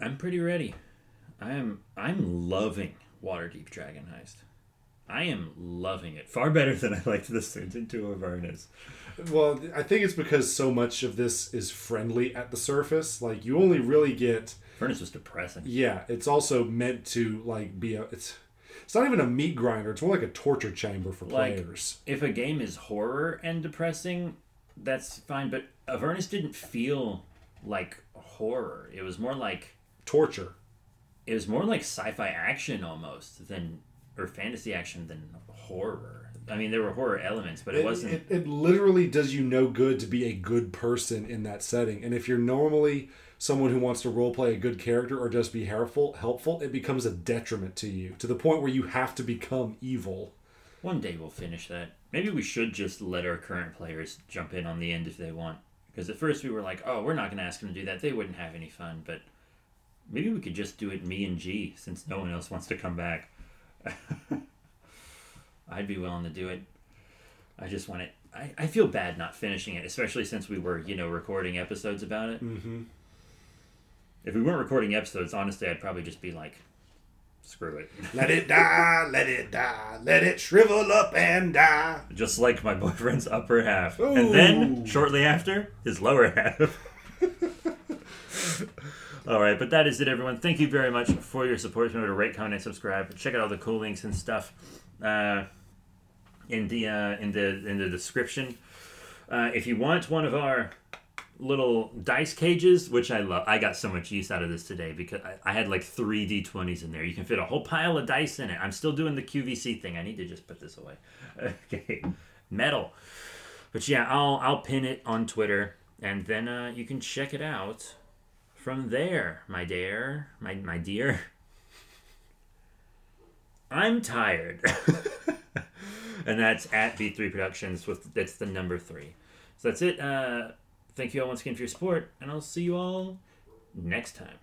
I'm pretty ready. I am I'm loving Waterdeep Dragon Heist. I am loving it. Far better <laughs> than I liked the Sinton to Avernus. Well, I think it's because so much of this is friendly at the surface. Like you only really get Avernus was depressing. Yeah, it's also meant to like be a it's it's not even a meat grinder. It's more like a torture chamber for Like- players. If a game is horror and depressing, that's fine. But Avernus didn't feel like horror. It was more like Torture. it was more like sci-fi action almost than or fantasy action than horror. I mean, there were horror elements, but it, It, wasn't. it, it literally does you no good to be a good person in that setting. And if you're normally someone who wants to role play a good character or just be helpful, helpful, it becomes a detriment to you to the point where you have to become evil. One day we'll finish that. Maybe we should just let our current players jump in on the end if they want. Because at first we were like, oh, we're not going to ask them to do that. They wouldn't have any fun. But maybe we could just do it me and G since no one else wants to come back. <laughs> I'd be willing to do it. I just want it. I, I feel bad not finishing it, especially since we were, you know, recording episodes about it. Mm-hmm. If we weren't recording episodes, honestly, I'd probably just be like, screw it. <laughs> Let it die, let it die, let it shrivel up and die. just like my boyfriend's upper half. And then, shortly after, his lower half. <laughs> all right, but that is it, everyone. Thank you very much for your support. Remember to rate, comment, and subscribe. Check out all the cool links and stuff uh, in the uh, in the in the description. Uh, if you want one of our little dice cages, which I love, I got so much use out of this today because I, I had like three d20s in there. You can fit a whole pile of dice in it. I'm still doing the QVC thing. I need to just put this away. <laughs> Okay, metal. But yeah, I'll I'll pin it on Twitter, and then uh, you can check it out from there, my dear, my my dear. I'm tired, <laughs> and that's at B3 Productions with that's the number three. So that's it. Uh, thank you all once again for your support, and I'll see you all next time.